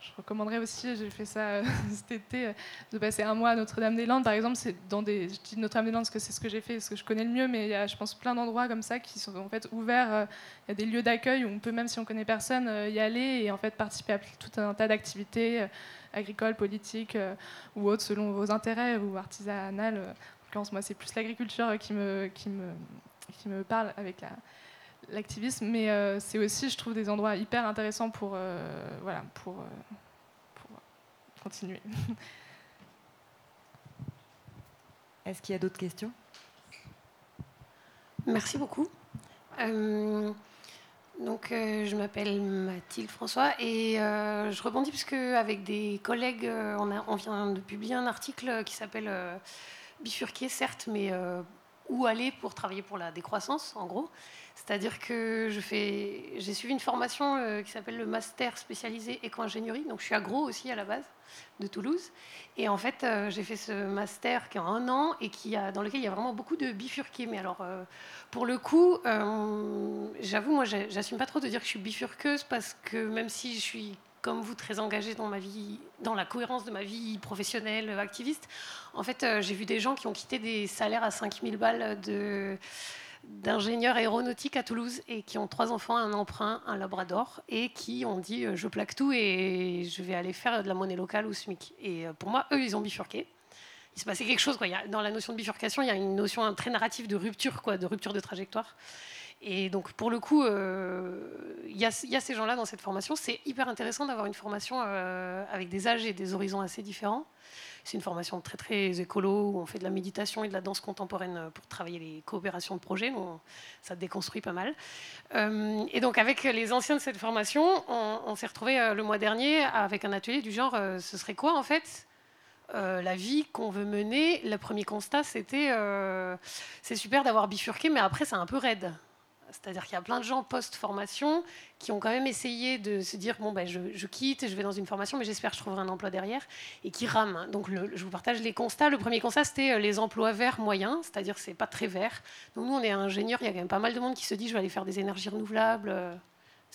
je recommanderais aussi, j'ai fait ça euh, cet été, euh, de passer un mois à Notre-Dame-des-Landes. Par exemple, c'est dans des, je dis Notre-Dame-des-Landes parce que c'est ce que j'ai fait, ce que je connais le mieux, mais il y a, je pense, plein d'endroits comme ça qui sont en fait ouverts. Il y a des lieux d'accueil où on peut, même si on connaît personne, y aller et en fait participer à tout un tas d'activités agricoles, politiques ou autres selon vos intérêts ou artisanales. En l'occurrence, moi, c'est plus l'agriculture qui me, qui, me, qui me parle avec la, l'activisme, mais euh, c'est aussi, je trouve, des endroits hyper intéressants pour, euh, voilà, pour, euh, pour continuer. Est-ce qu'il y a d'autres questions? Merci beaucoup. donc, je m'appelle Mathilde François et je rebondis puisque avec des collègues, on, a, on, vient de publier un article qui s'appelle Bifurquer, certes, mais où aller pour travailler pour la décroissance, en gros. C'est-à-dire que j'ai suivi une formation euh, qui s'appelle le master spécialisé éco-ingénierie. Donc je suis agro aussi à la base de Toulouse. Et en fait, euh, j'ai fait ce master qui a un an et qui a, dans lequel il y a vraiment beaucoup de bifurqués. Mais alors, euh, pour le coup, j'avoue, moi, j'assume pas trop de dire que je suis bifurqueuse parce que même si je suis comme vous, très engagée dans ma vie, dans la cohérence de ma vie professionnelle, activiste. En fait, j'ai vu des gens qui ont quitté des salaires à 5000 balles de, d'ingénieurs aéronautiques à Toulouse et qui ont trois enfants, un emprunt, un labrador, et qui ont dit euh, je plaque tout et je vais aller faire de la monnaie locale ou SMIC. Et euh, pour moi, eux, ils ont bifurqué. Il se passait quelque chose. Quoi. dans la notion de bifurcation, il y a une notion très narrative de rupture, quoi, de rupture de trajectoire. Et donc, pour le coup, euh, il y, a ces gens-là dans cette formation. C'est hyper intéressant d'avoir une formation avec des âges et des horizons assez différents. C'est une formation très très écolo où on fait de la méditation et de la danse contemporaine pour travailler les coopérations de projets. Donc ça déconstruit pas mal. Euh, et donc avec les anciens de cette formation, on, s'est retrouvé euh, le mois dernier avec un atelier du genre euh, ce serait quoi en fait la vie qu'on veut mener, le premier constat, c'était c'est super d'avoir bifurqué, mais après, c'est un peu raide. C'est-à-dire qu'il y a plein de gens post-formation qui ont quand même essayé de se dire bon, ben, je, quitte, je vais dans une formation, mais j'espère que je trouverai un emploi derrière, et qui rament. Donc, je vous partage les constats. Le premier constat, c'était euh, les emplois verts moyens, c'est-à-dire que ce n'est pas très vert. Donc, nous, on est ingénieurs, il y a quand même pas mal de monde qui se dit je vais aller faire des énergies renouvelables.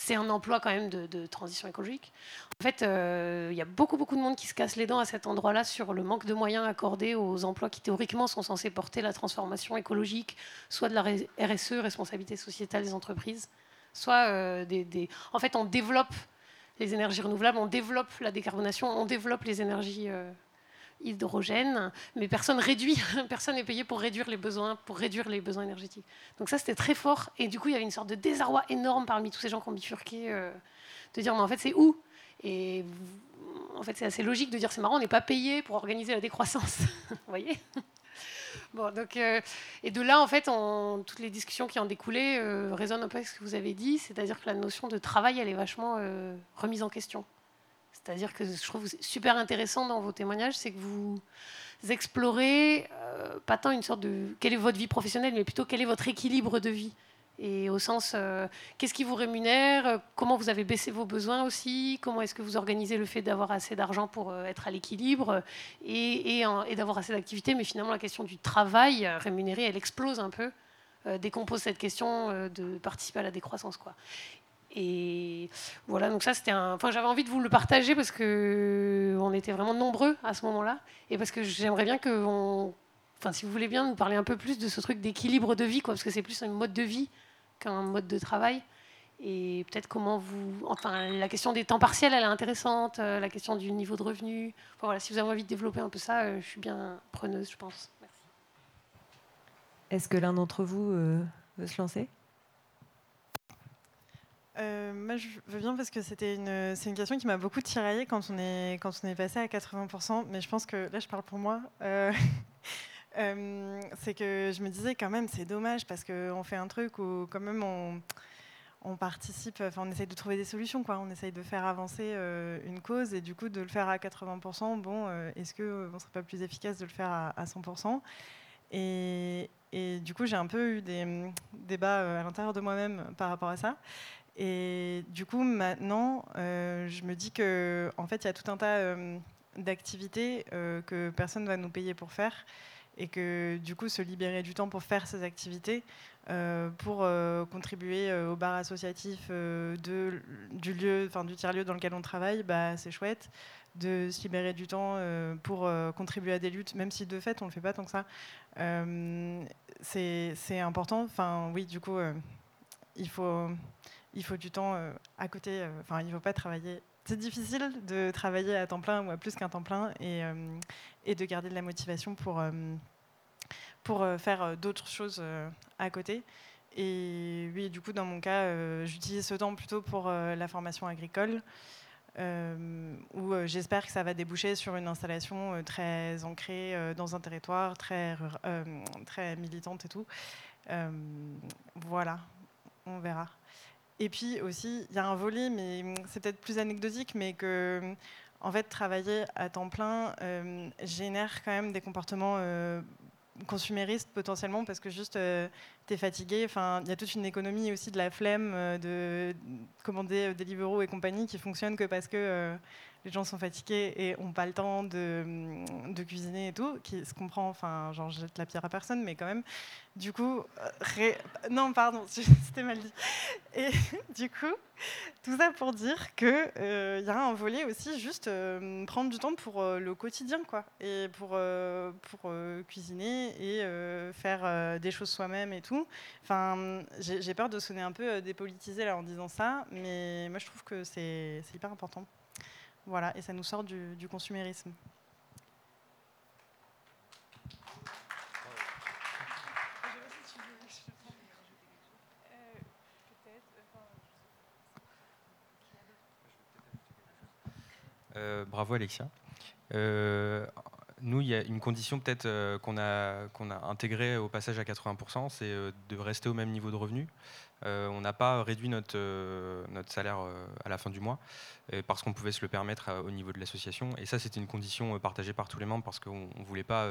C'est un emploi quand même de, transition écologique. En fait, euh, il y a beaucoup, beaucoup de monde qui se casse les dents à cet endroit-là sur le manque de moyens accordés aux emplois qui théoriquement sont censés porter la transformation écologique, soit de la RSE, responsabilité sociétale des entreprises, soit euh, des, En fait, on développe les énergies renouvelables, on développe la décarbonation, on développe les énergies euh, hydrogène, mais personne réduit, personne n'est payé pour réduire les besoins, pour réduire les besoins énergétiques. Donc ça, c'était très fort. Et du coup, il y avait une sorte de désarroi énorme parmi tous ces gens qui ont bifurqué, euh, de dire, mais en fait, c'est où? Et en fait, c'est assez logique de dire, c'est marrant, on n'est pas payé pour organiser la décroissance. Vous voyez? Bon, donc, euh, et de là, en fait, toutes les discussions qui en découlaient euh, résonnent un peu avec ce que vous avez dit, c'est-à-dire que la notion de travail, elle est vachement remise en question. C'est-à-dire que je trouve super intéressant dans vos témoignages, c'est que vous explorez euh, pas tant une sorte de quelle est votre vie professionnelle, mais plutôt quel est votre équilibre de vie. Et au sens, euh, qu'est-ce qui vous rémunère Comment vous avez baissé vos besoins aussi Comment est-ce que vous organisez le fait d'avoir assez d'argent pour euh, être à l'équilibre et, d'avoir assez d'activités Mais finalement, la question du travail rémunéré, elle explose un peu dès qu'on pose cette question de participer à la décroissance. Quoi. Et voilà, donc ça c'était un. Enfin, j'avais envie de vous le partager parce que on était vraiment nombreux à ce moment-là, et parce que j'aimerais bien que, on... enfin, si vous voulez bien, nous parler un peu plus de ce truc d'équilibre de vie, quoi, parce que c'est plus un mode de vie qu'un mode de travail. et peut-être comment vous. Enfin, la question des temps partiels, elle est intéressante, la question du niveau de revenu. voilà, si vous avez envie de développer un peu ça, je suis bien preneuse, je pense. Merci. Est-ce que l'un d'entre vous veut se lancer? Euh, moi, je veux bien parce que c'était une, c'est une question qui m'a beaucoup tiraillée quand on est quand on est passé à 80%. Mais je pense que là, je parle pour moi. Euh, euh, c'est que je me disais quand même, c'est dommage parce qu'on fait un truc où quand même on, on participe, enfin on essaye de trouver des solutions, quoi. On essaye de faire avancer une cause et du coup de le faire à 80%. Bon, est-ce que on serait pas plus efficace de le faire à, à 100% et, et, du coup, j'ai un peu eu des débats à l'intérieur de moi-même par rapport à ça. Et du coup, maintenant, euh, je me dis que en fait, il y a tout un tas euh, d'activités euh, que personne ne va nous payer pour faire, et que du coup, se libérer du temps pour faire ces activités, pour contribuer au bar associatif de, du lieu, enfin du tiers lieu dans lequel on travaille, bah, c'est chouette. De se libérer du temps pour contribuer à des luttes, même si de fait on le fait pas tant que ça, c'est important. Enfin, oui, du coup, il faut il faut du temps euh, à côté. Euh, enfin, il ne faut pas travailler. C'est difficile de travailler à temps plein ou à plus qu'un temps plein et, euh, de garder de la motivation pour, pour faire d'autres choses à côté. Et oui, du coup, dans mon cas, j'utilise ce temps plutôt pour la formation agricole. où j'espère que ça va déboucher sur une installation très ancrée dans un territoire, très, très militante et tout. voilà, on verra. Et puis aussi, il y a un volet, mais c'est peut-être plus anecdotique, mais que en fait, travailler à temps plein euh, génère quand même des comportements euh, consuméristes potentiellement parce que juste euh, tu es fatigué. Enfin, il y a toute une économie aussi de la flemme de commander des livreaux et compagnie qui fonctionne que parce que les gens sont fatigués et n'ont pas le temps de, de, cuisiner et tout, qui se comprend, enfin, genre, je jette la pierre à personne, mais quand même. Du coup, non, pardon, c'était mal dit. Et du coup, tout ça pour dire qu'il euh, y a un volet aussi, juste euh, prendre du temps pour euh, le quotidien, quoi, et pour, pour cuisiner et faire des choses soi-même et tout. Enfin, j'ai peur de sonner un peu dépolitisé là en disant ça, mais moi je trouve que c'est hyper important. Voilà, et ça nous sort du, consumérisme. Euh, bravo Alexia. Euh, nous, il y a une condition peut-être euh, qu'on a, qu'on a intégrée au passage à 80%, c'est de rester au même niveau de revenu. Euh, on n'a pas réduit notre, euh, notre salaire euh, à la fin du mois parce qu'on pouvait se le permettre au niveau de l'association. Et ça, c'était une condition partagée par tous les membres parce qu'on ne voulait pas,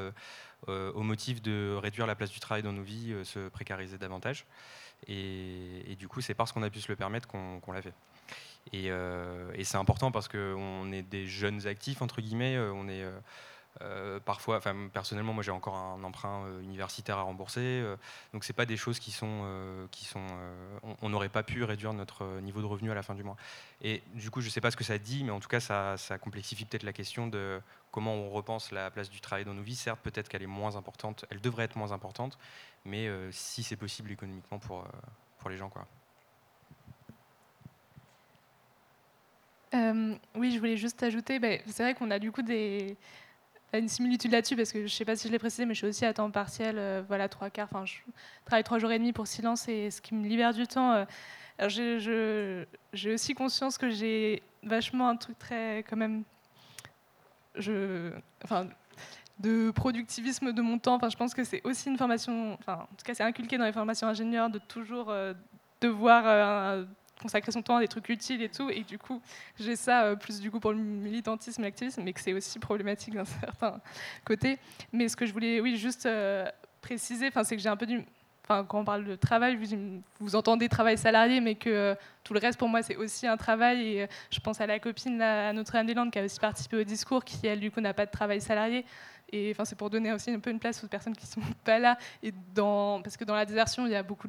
au motif de réduire la place du travail dans nos vies, se précariser davantage. Et, du coup, c'est parce qu'on a pu se le permettre qu'on l'a fait. Et, et c'est important parce qu'on est des jeunes actifs, entre guillemets. On est euh, parfois, enfin, personnellement, moi j'ai encore un emprunt euh, universitaire à rembourser, euh, donc c'est pas des choses qui sont, qui sont, on n'aurait pas pu réduire notre niveau de revenu à la fin du mois. Et du coup, je sais pas ce que ça dit, mais en tout cas, ça, ça complexifie peut-être la question de comment on repense la place du travail dans nos vies. Certes, peut-être qu'elle est moins importante, elle devrait être moins importante, mais si c'est possible économiquement pour, pour les gens, quoi. oui, je voulais juste ajouter, ben, c'est vrai qu'on a du coup des, une similitude là-dessus parce que je ne sais pas si je l'ai précisé, mais je suis aussi à temps partiel, euh, voilà trois quarts. Enfin, je travaille trois jours et demi pour silence et ce qui me libère du temps. Euh, j'ai aussi conscience que j'ai vachement un truc très quand même, je, enfin, de productivisme de mon temps. Enfin, je pense que c'est aussi une formation, enfin, en tout cas, c'est inculqué dans les formations ingénieurs de toujours euh, devoir consacrer son temps à des trucs utiles et tout. Et du coup, j'ai ça euh, plus du coup pour le militantisme l'activisme, mais que c'est aussi problématique d'un certain côté. Mais ce que je voulais, oui, juste euh, préciser, c'est que j'ai un peu du. Enfin, quand on parle de travail, vous, vous entendez travail salarié, mais que euh, tout le reste pour moi c'est aussi un travail. Et je pense à la copine à Notre-Dame-des-Landes qui a aussi participé au discours, qui elle du coup n'a pas de travail salarié. Et enfin, c'est pour donner aussi un peu une place aux personnes qui ne sont pas là. Et parce que dans la désertion, il y a beaucoup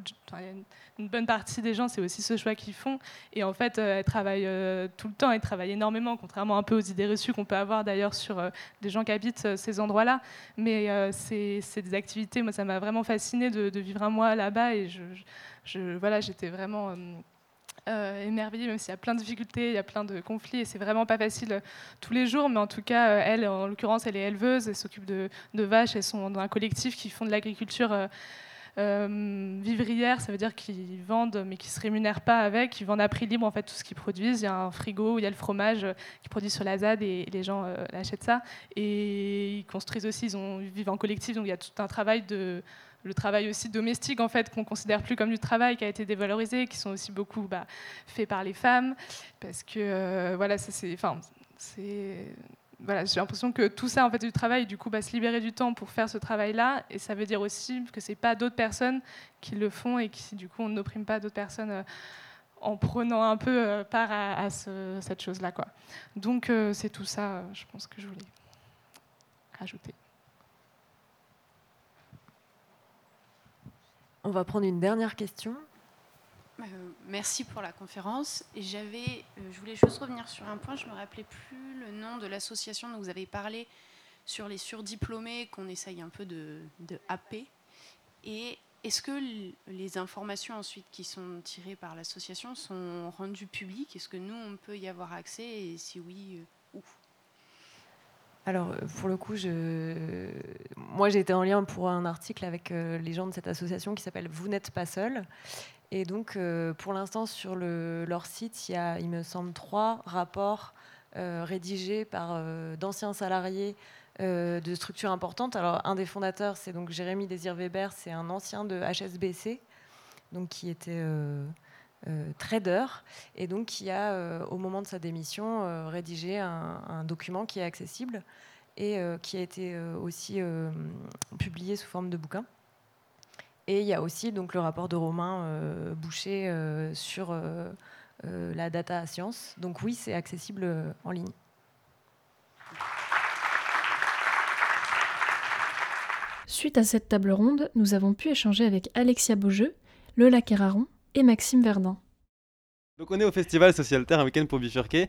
une, bonne partie des gens, c'est aussi ce choix qu'ils font. Et en fait, euh, elles travaillent euh, tout le temps, elles travaillent énormément, contrairement un peu aux idées reçues qu'on peut avoir d'ailleurs sur euh, des gens qui habitent ces endroits-là. Mais c'est des activités, moi, ça m'a vraiment fasciné de, vivre un mois là-bas. Et voilà, j'étais vraiment euh, émerveillée, même s'il y a plein de difficultés, il y a plein de conflits, et c'est vraiment pas facile tous les jours. Mais en tout cas, elle, en l'occurrence, elle est éleveuse, elle s'occupe de, vaches, elles sont dans un collectif qui font de l'agriculture. Euh, vivrière, ça veut dire qu'ils vendent, mais qui se rémunèrent pas avec. Ils vendent à prix libre en fait tout ce qu'ils produisent. Il y a un frigo où il y a le fromage euh, qu'ils produisent sur la ZAD et, les gens euh, achètent ça. Et ils construisent aussi, ils, ont, vivent en collectif, donc il y a tout un travail de le travail aussi domestique en fait qu'on considère plus comme du travail qui a été dévalorisé, qui sont aussi beaucoup bah, faits par les femmes parce que voilà ça c'est enfin c'est voilà, j'ai l'impression que tout ça, en fait, du travail, du coup, va se libérer du temps pour faire ce travail-là. Et ça veut dire aussi que ce n'est pas d'autres personnes qui le font et qui, du coup, on n'opprime pas d'autres personnes euh, en prenant un peu euh, part à, cette chose-là. Quoi. Donc, euh, c'est tout ça, je pense, que je voulais rajouter. On va prendre une dernière question. Euh, merci pour la conférence. J'avais, euh, je voulais juste revenir sur un point. Je me rappelais plus le nom de l'association dont vous avez parlé sur les surdiplômés qu'on essaye un peu de, de happer. Et est-ce que les informations ensuite qui sont tirées par l'association sont rendues publiques? Est-ce que nous, on peut y avoir accès? Et si oui, euh, alors, pour le coup, moi j'ai été en lien pour un article avec les gens de cette association qui s'appelle Vous n'êtes pas seul et donc, euh, pour l'instant, sur leur site, il y a, il me semble, trois rapports euh, rédigés par euh, d'anciens salariés de structures importantes. Alors, un des fondateurs, c'est donc Jérémy Désir-Weber, c'est un ancien de HSBC, donc qui était trader, et donc qui a, au moment de sa démission, rédigé un, document qui est accessible et qui a été aussi publié sous forme de bouquin. Et il y a aussi donc, le rapport de Romain euh, Boucher euh, sur euh, la data science. Donc oui, c'est accessible en ligne. Suite à cette table ronde, nous avons pu échanger avec Alexia Beaujeu, Lola Keraron et Maxime Verdun. Donc on est au Festival Social Terre, un week-end pour bifurquer.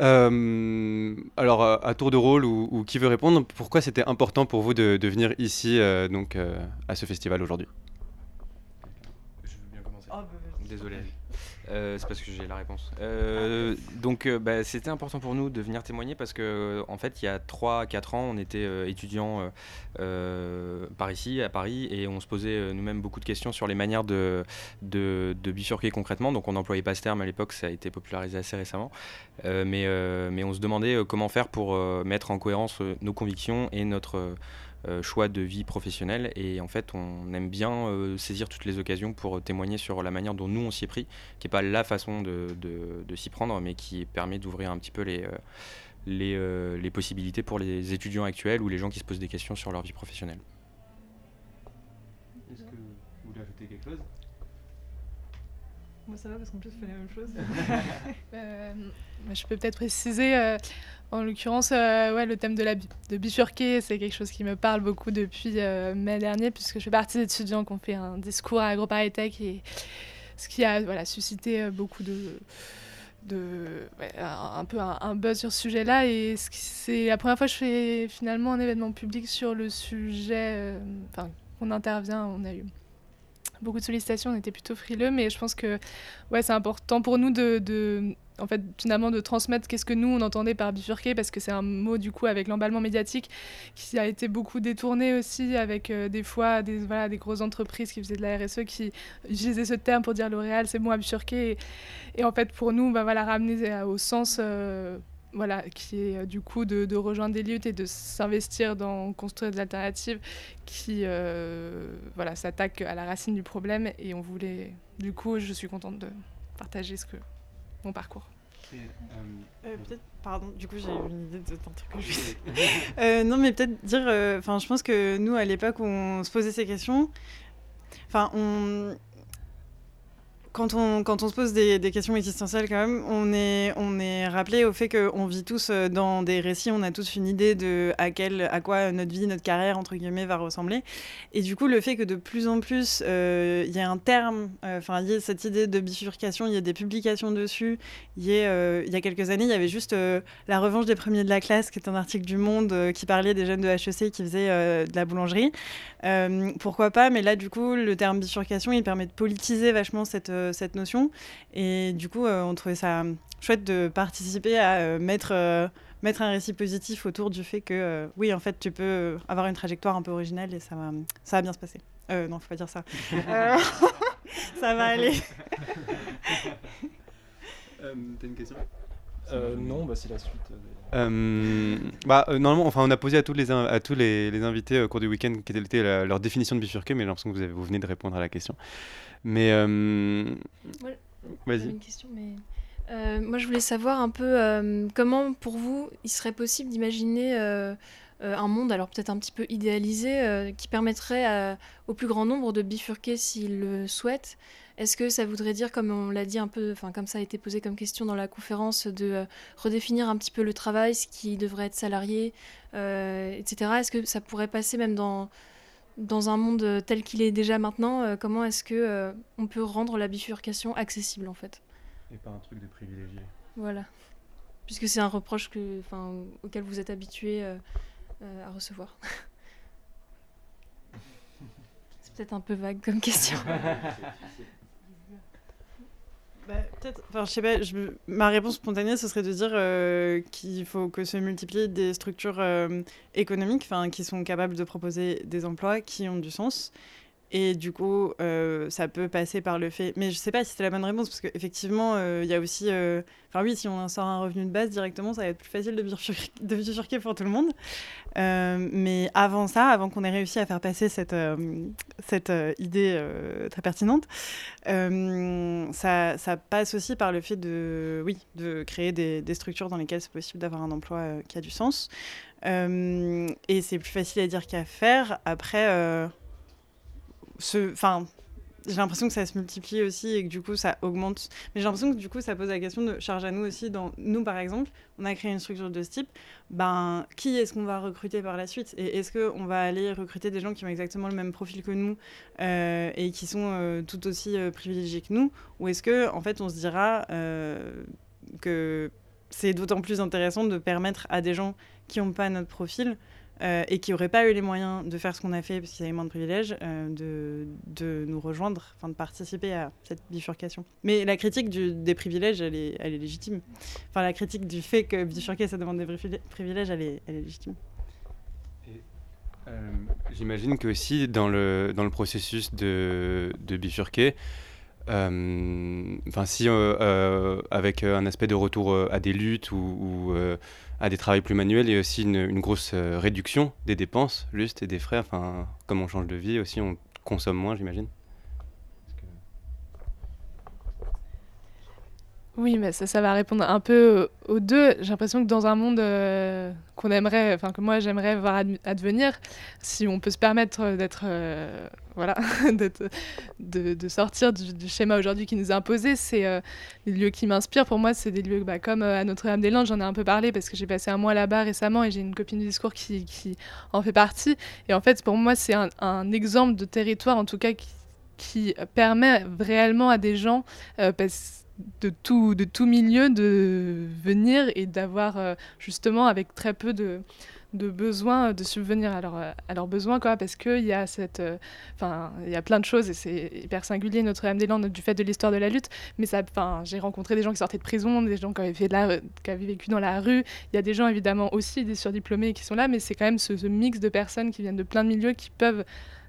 Euh, alors, à tour de rôle ou, qui veut répondre, pourquoi c'était important pour vous de, venir ici, euh, donc, euh, à ce festival aujourd'hui? Je veux bien commencer. Oh, Désolé. Euh, c'est parce que j'ai la réponse. Euh, donc, euh, bah, c'était important pour nous de venir témoigner parce que, en fait, il y a 3-4 ans, on était étudiants par ici, à Paris, et on se posait nous-mêmes beaucoup de questions sur les manières de, bifurquer concrètement. Donc, on n'employait pas ce terme à l'époque, ça a été popularisé assez récemment. mais, mais on se demandait comment faire pour mettre en cohérence nos convictions et notre choix de vie professionnelle. Et en fait, on aime bien euh, saisir toutes les occasions pour témoigner sur la manière dont nous on s'y est pris, qui n'est pas la façon de, s'y prendre, mais qui permet d'ouvrir un petit peu les, euh, les, les, possibilités pour les étudiants actuels ou les gens qui se posent des questions sur leur vie professionnelle. Est-ce que vous voulez ajouter quelque chose moi ça va parce qu'en plus je fais la même chose. je peux peut-être préciser, en l'occurrence, euh, ouais, le thème de, la, de bifurquer, c'est quelque chose qui me parle beaucoup depuis euh, mai dernier, puisque je fais partie des étudiants qui ont fait un discours à AgroParisTech, et ce qui a voilà, suscité euh, beaucoup de, de un, peu un, buzz sur ce sujet-là. Et c'est la première fois que je fais finalement un événement public sur le sujet, enfin, qu'on intervient. On a eu beaucoup de sollicitations, on était plutôt frileux, mais je pense que ouais, c'est important pour nous de en fait, finalement, de transmettre qu'est-ce que nous, on entendait par bifurquer, parce que c'est un mot, du coup, avec l'emballement médiatique, qui a été beaucoup détourné aussi, avec euh, des fois des, voilà, des grosses entreprises qui faisaient de la RSE, qui utilisaient ce terme pour dire L'Oréal, c'est bon à bifurquer. Et, en fait, pour nous, bah, ramener au sens... Euh, voilà, qui est euh, du coup de, rejoindre des luttes et de s'investir dans construire des alternatives qui voilà, s'attaquent à la racine du problème. Et on voulait, du coup, je suis contente de partager ce que mon parcours. Euh, euh, peut-être, pardon, du coup j'ai une idée d'un truc que je euh, non, mais peut-être dire, enfin, je pense que nous, à l'époque où on se posait ces questions, enfin, on, quand on, quand on se pose des, questions existentielles, quand même, on est, on est rappelé au fait qu'on vit tous euh, dans des récits, on a tous une idée de à, quel, à quoi notre vie, notre carrière, entre guillemets, va ressembler. Et du coup, le fait que de plus en plus, euh, il y a un terme, euh, enfin, il y a cette idée de bifurcation, il y a des publications dessus. Il y, il y a quelques années, il y avait juste La revanche des premiers de la classe, qui est un article du Monde qui parlait des jeunes de HEC qui faisaient de la boulangerie. pourquoi pas, mais là, du coup, le terme bifurcation, il permet de politiser vachement cette cette notion. Et du coup, on trouvait ça chouette de participer à mettre mettre un récit positif autour du fait que, oui, en fait, tu peux avoir une trajectoire un peu originale et ça va, ça va bien se passer. Euh, non, faut pas dire ça. ça va aller. euh, T'as une question? Euh, non, bah, c'est la suite. Euh, bah, normalement, enfin, on a posé à tous les, à tous les, les invités au cours du week-end quelle était leur définition de bifurqué, mais j'ai l'impression que vous, avez, vous venez de répondre à la question. Mais. Ouais, Vas-y. une question, mais. moi, je voulais savoir un peu comment, pour vous, il serait possible d'imaginer euh, un monde, alors peut-être un petit peu idéalisé, euh, qui permettrait au plus grand nombre de bifurquer s'ils le souhaitent. Est-ce que ça voudrait dire, comme on l'a dit un peu, enfin comme ça a été posé comme question dans la conférence, de euh, redéfinir un petit peu le travail, ce qui devrait être salarié, etc. Est-ce que ça pourrait passer même dans dans un monde tel qu'il est déjà maintenant Comment est-ce que on peut rendre la bifurcation accessible en fait? Et pas un truc de privilégié. Voilà, puisque c'est un reproche que, enfin, auquel vous êtes habitué euh, à recevoir C'est peut-être un peu vague comme question. Bah, enfin, je sais pas, ma réponse spontanée, ce serait de dire euh, qu'il faut que se multiplient des structures euh, économiques qui sont capables de proposer des emplois qui ont du sens et du coup, euh, ça peut passer par le fait. Mais je ne sais pas si c'est la bonne réponse, parce qu'effectivement, euh, il y a aussi. Euh, enfin, oui, si on sort un revenu de base directement, ça va être plus facile de bifurquer, pour tout le monde. mais avant ça, avant qu'on ait réussi à faire passer cette, cette idée très pertinente, ça, ça, passe aussi par le fait de, oui, de créer des structures dans lesquelles c'est possible d'avoir un emploi qui a du sens. et c'est plus facile à dire qu'à faire. Après Enfin, j'ai l'impression que ça se multiplie aussi et que du coup ça augmente. Mais j'ai l'impression que du coup ça pose la question de charge à nous aussi. Dans, nous par exemple, on a créé une structure de ce type. Ben, qui est-ce qu'on va recruter par la suite? Et est-ce qu'on va aller recruter des gens qui ont exactement le même profil que nous euh, et qui sont euh, tout aussi euh, privilégiés que nous? Ou est-ce que en fait on se dira que c'est d'autant plus intéressant de permettre à des gens qui n'ont pas notre profil euh, et qui n'auraient pas eu les moyens de faire ce qu'on a fait parce qu'ils avaient moins de privilèges, euh, de, de, nous rejoindre, de participer à cette bifurcation. Mais la critique des privilèges, elle est, elle est légitime. Enfin, la critique du fait que bifurquer, ça demande des privilèges, elle est, elle est légitime. Euh, j'imagine que aussi dans le, dans le processus de, de bifurquer, si avec un aspect de retour à des luttes ou à des travaux plus manuels et aussi une, grosse euh, réduction des dépenses, juste, et des frais. Enfin, comme on change de vie aussi, on consomme moins, j'imagine. Oui, mais ça, va répondre un peu aux deux. J'ai l'impression que dans un monde euh, qu'on aimerait, enfin que moi j'aimerais voir advenir, si on peut se permettre d'être, euh, voilà, de, sortir du, schéma aujourd'hui qui nous est imposé, c'est euh, les lieux qui m'inspirent. Pour moi, c'est des lieux bah, comme à Notre-Dame-des-Landes. J'en ai un peu parlé parce que j'ai passé un mois là-bas récemment et j'ai une copine du discours qui, en fait partie. Et en fait, pour moi, c'est un, exemple de territoire, en tout cas, qui, permet réellement à des gens, de tout, de tout milieu de venir et d'avoir euh, justement avec très peu de, de besoins de subvenir à, euh, à leurs besoins quoi. Parce qu'il y a cette euh, enfin il y a plein de choses et c'est hyper singulier Notre-Dame-des-Landes du fait de l'histoire de la lutte. Mais ça enfin j'ai rencontré des gens qui sortaient de prison des gens qui avaient vécu dans la rue. Il y a des gens évidemment aussi des surdiplômés qui sont là mais c'est quand même ce, mix de personnes qui viennent de plein de milieux qui peuvent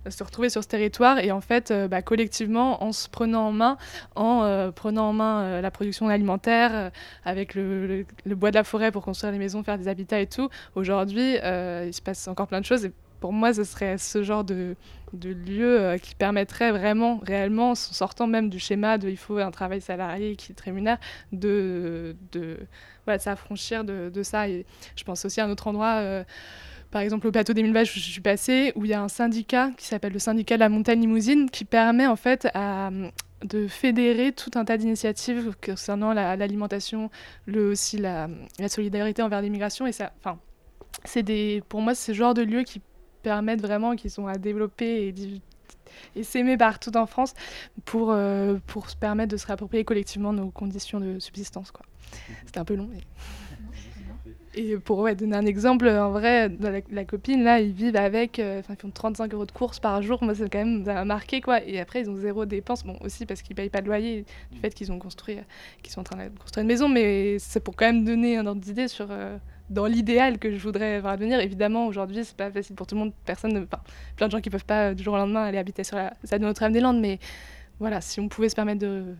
se retrouver sur ce territoire et en fait euh, bah, collectivement en se prenant en main, en euh, prenant en main euh, la production alimentaire avec le, bois de la forêt pour construire des maisons, faire des habitats et tout. Aujourd'hui, il se passe encore plein de choses et pour moi, ce serait ce genre de, de lieu qui permettrait vraiment, réellement, sortant même du schéma de il faut un travail salarié qui te rémunère, de, de, voilà, s'affranchir de, de, ça. Et je pense aussi à un autre endroit par exemple au plateau des Mille Vaches où je suis passée, où il y a un syndicat qui s'appelle le syndicat de la montagne limousine, qui permet en fait à, de fédérer tout un tas d'initiatives concernant l'alimentation, le, aussi la, la, solidarité envers l'immigration. Et ça, enfin, c'est des, pour moi, c'est ce genre de lieux qui permettent vraiment, qui sont à développer et, et s'aimer partout en France pour, euh, pour se permettre de se réapproprier collectivement nos conditions de subsistance. C'était un peu long. Mais... Et pour donner un exemple, en vrai, la, copine, là, ils vivent avec, euh, enfin, ils font 35 euros de courses par jour. Moi, c'est quand même ça marqué, quoi. Et après, ils ont zéro dépense. Bon, aussi parce qu'ils payent pas de loyer du fait qu'ils ont construit, qu'ils sont en train de construire une maison. Mais c'est pour quand même donner un ordre d'idée sur, euh, dans l'idéal que je voudrais voir venir. Évidemment, aujourd'hui, c'est pas facile pour tout le monde. Personne, enfin, plein de gens qui peuvent pas du jour au lendemain aller habiter sur la salle de Notre-Dame-des-Landes. Mais voilà, si on pouvait se permettre de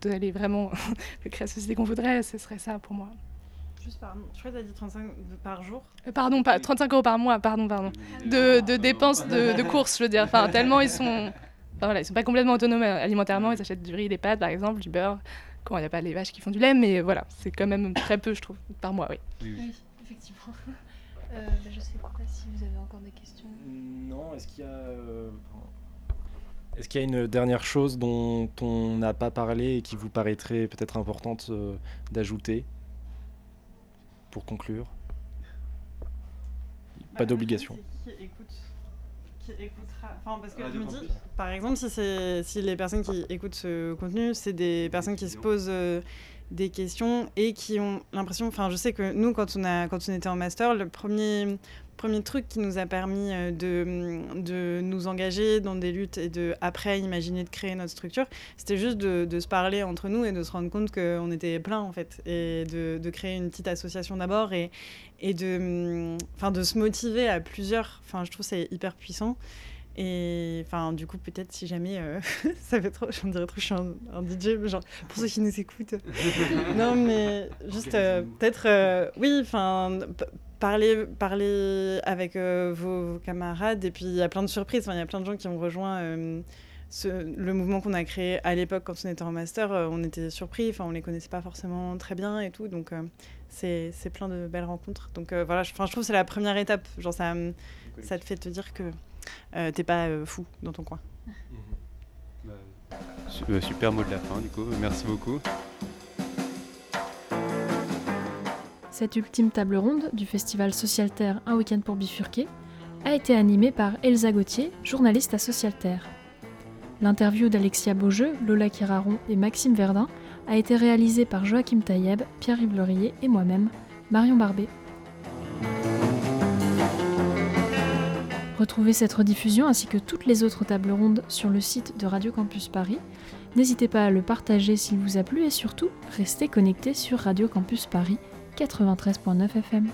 d'aller vraiment créer la société qu'on voudrait, ce serait ça pour moi. Je crois que tu as dit 35 par jour. Euh, pardon, pas 35 euros par mois, pardon, pardon. De, de dépenses de, de, courses, je veux dire. Enfin, tellement ils sont, enfin, voilà, ils sont pas complètement autonomes alimentairement. Ils achètent du riz, des pâtes, par exemple, du beurre. Quand il n'y a pas les vaches qui font du lait, mais voilà, c'est quand même très peu, je trouve, par mois, oui. Oui, effectivement. Euh, bah, je sais pas si vous avez encore des questions. Non, est-ce qu'il y a euh, est-ce qu'il y a une dernière chose dont on n'a pas parlé et qui vous paraîtrait peut-être importante euh, d'ajouter? Pour conclure Pas bah, d'obligation. Qui, écoutera. Enfin, parce que je me dis, par exemple, si, si les personnes qui écoutent ce contenu, c'est des personnes qui se posent euh, des questions et qui ont l'impression. Enfin, je sais que nous, quand on, a, quand on était en master, le premier premier truc qui nous a permis euh, de, de, nous engager dans des luttes et de, après, imaginer de créer notre structure, c'était juste de, de, se parler entre nous et de se rendre compte qu'on était plein, en fait, et de, de créer une petite association d'abord et, et de, enfin, de se motiver à plusieurs. Enfin, je trouve c'est hyper puissant. Et enfin, du coup, peut-être si jamais euh, ça fait trop, j'en dirais trop, je suis un, DJ, genre pour ceux qui nous écoutent. non, mais juste euh, peut-être, oui, enfin, parler, parler avec euh, vos, camarades. Et puis, il y a plein de surprises. il y a plein de gens qui ont rejoint euh, ce, le mouvement qu'on a créé à l'époque quand on était en master. Euh, on était surpris. Enfin, on les connaissait pas forcément très bien et tout. Donc, c'est plein de belles rencontres. Donc, voilà, je, je trouve que c'est la première étape. Genre, ça, ça te fait te dire que t'es pas fou dans ton coin. Bah, super mot de la fin, du coup. Merci beaucoup. Cette ultime table ronde du festival Social Terre Un week-end pour bifurquer a été animée par Elsa Gauthier, journaliste à Social Terre. L'interview d'Alexia Beaujeu, Lola Kiraron et Maxime Verdun a été réalisée par Joachim Taïeb, Pierre-Yves Laurier et moi-même, Marion Barbet. Retrouvez cette rediffusion ainsi que toutes les autres tables rondes sur le site de Radio Campus Paris. N'hésitez pas à le partager s'il vous a plu et surtout, restez connectés sur Radio Campus Paris 93.9 FM.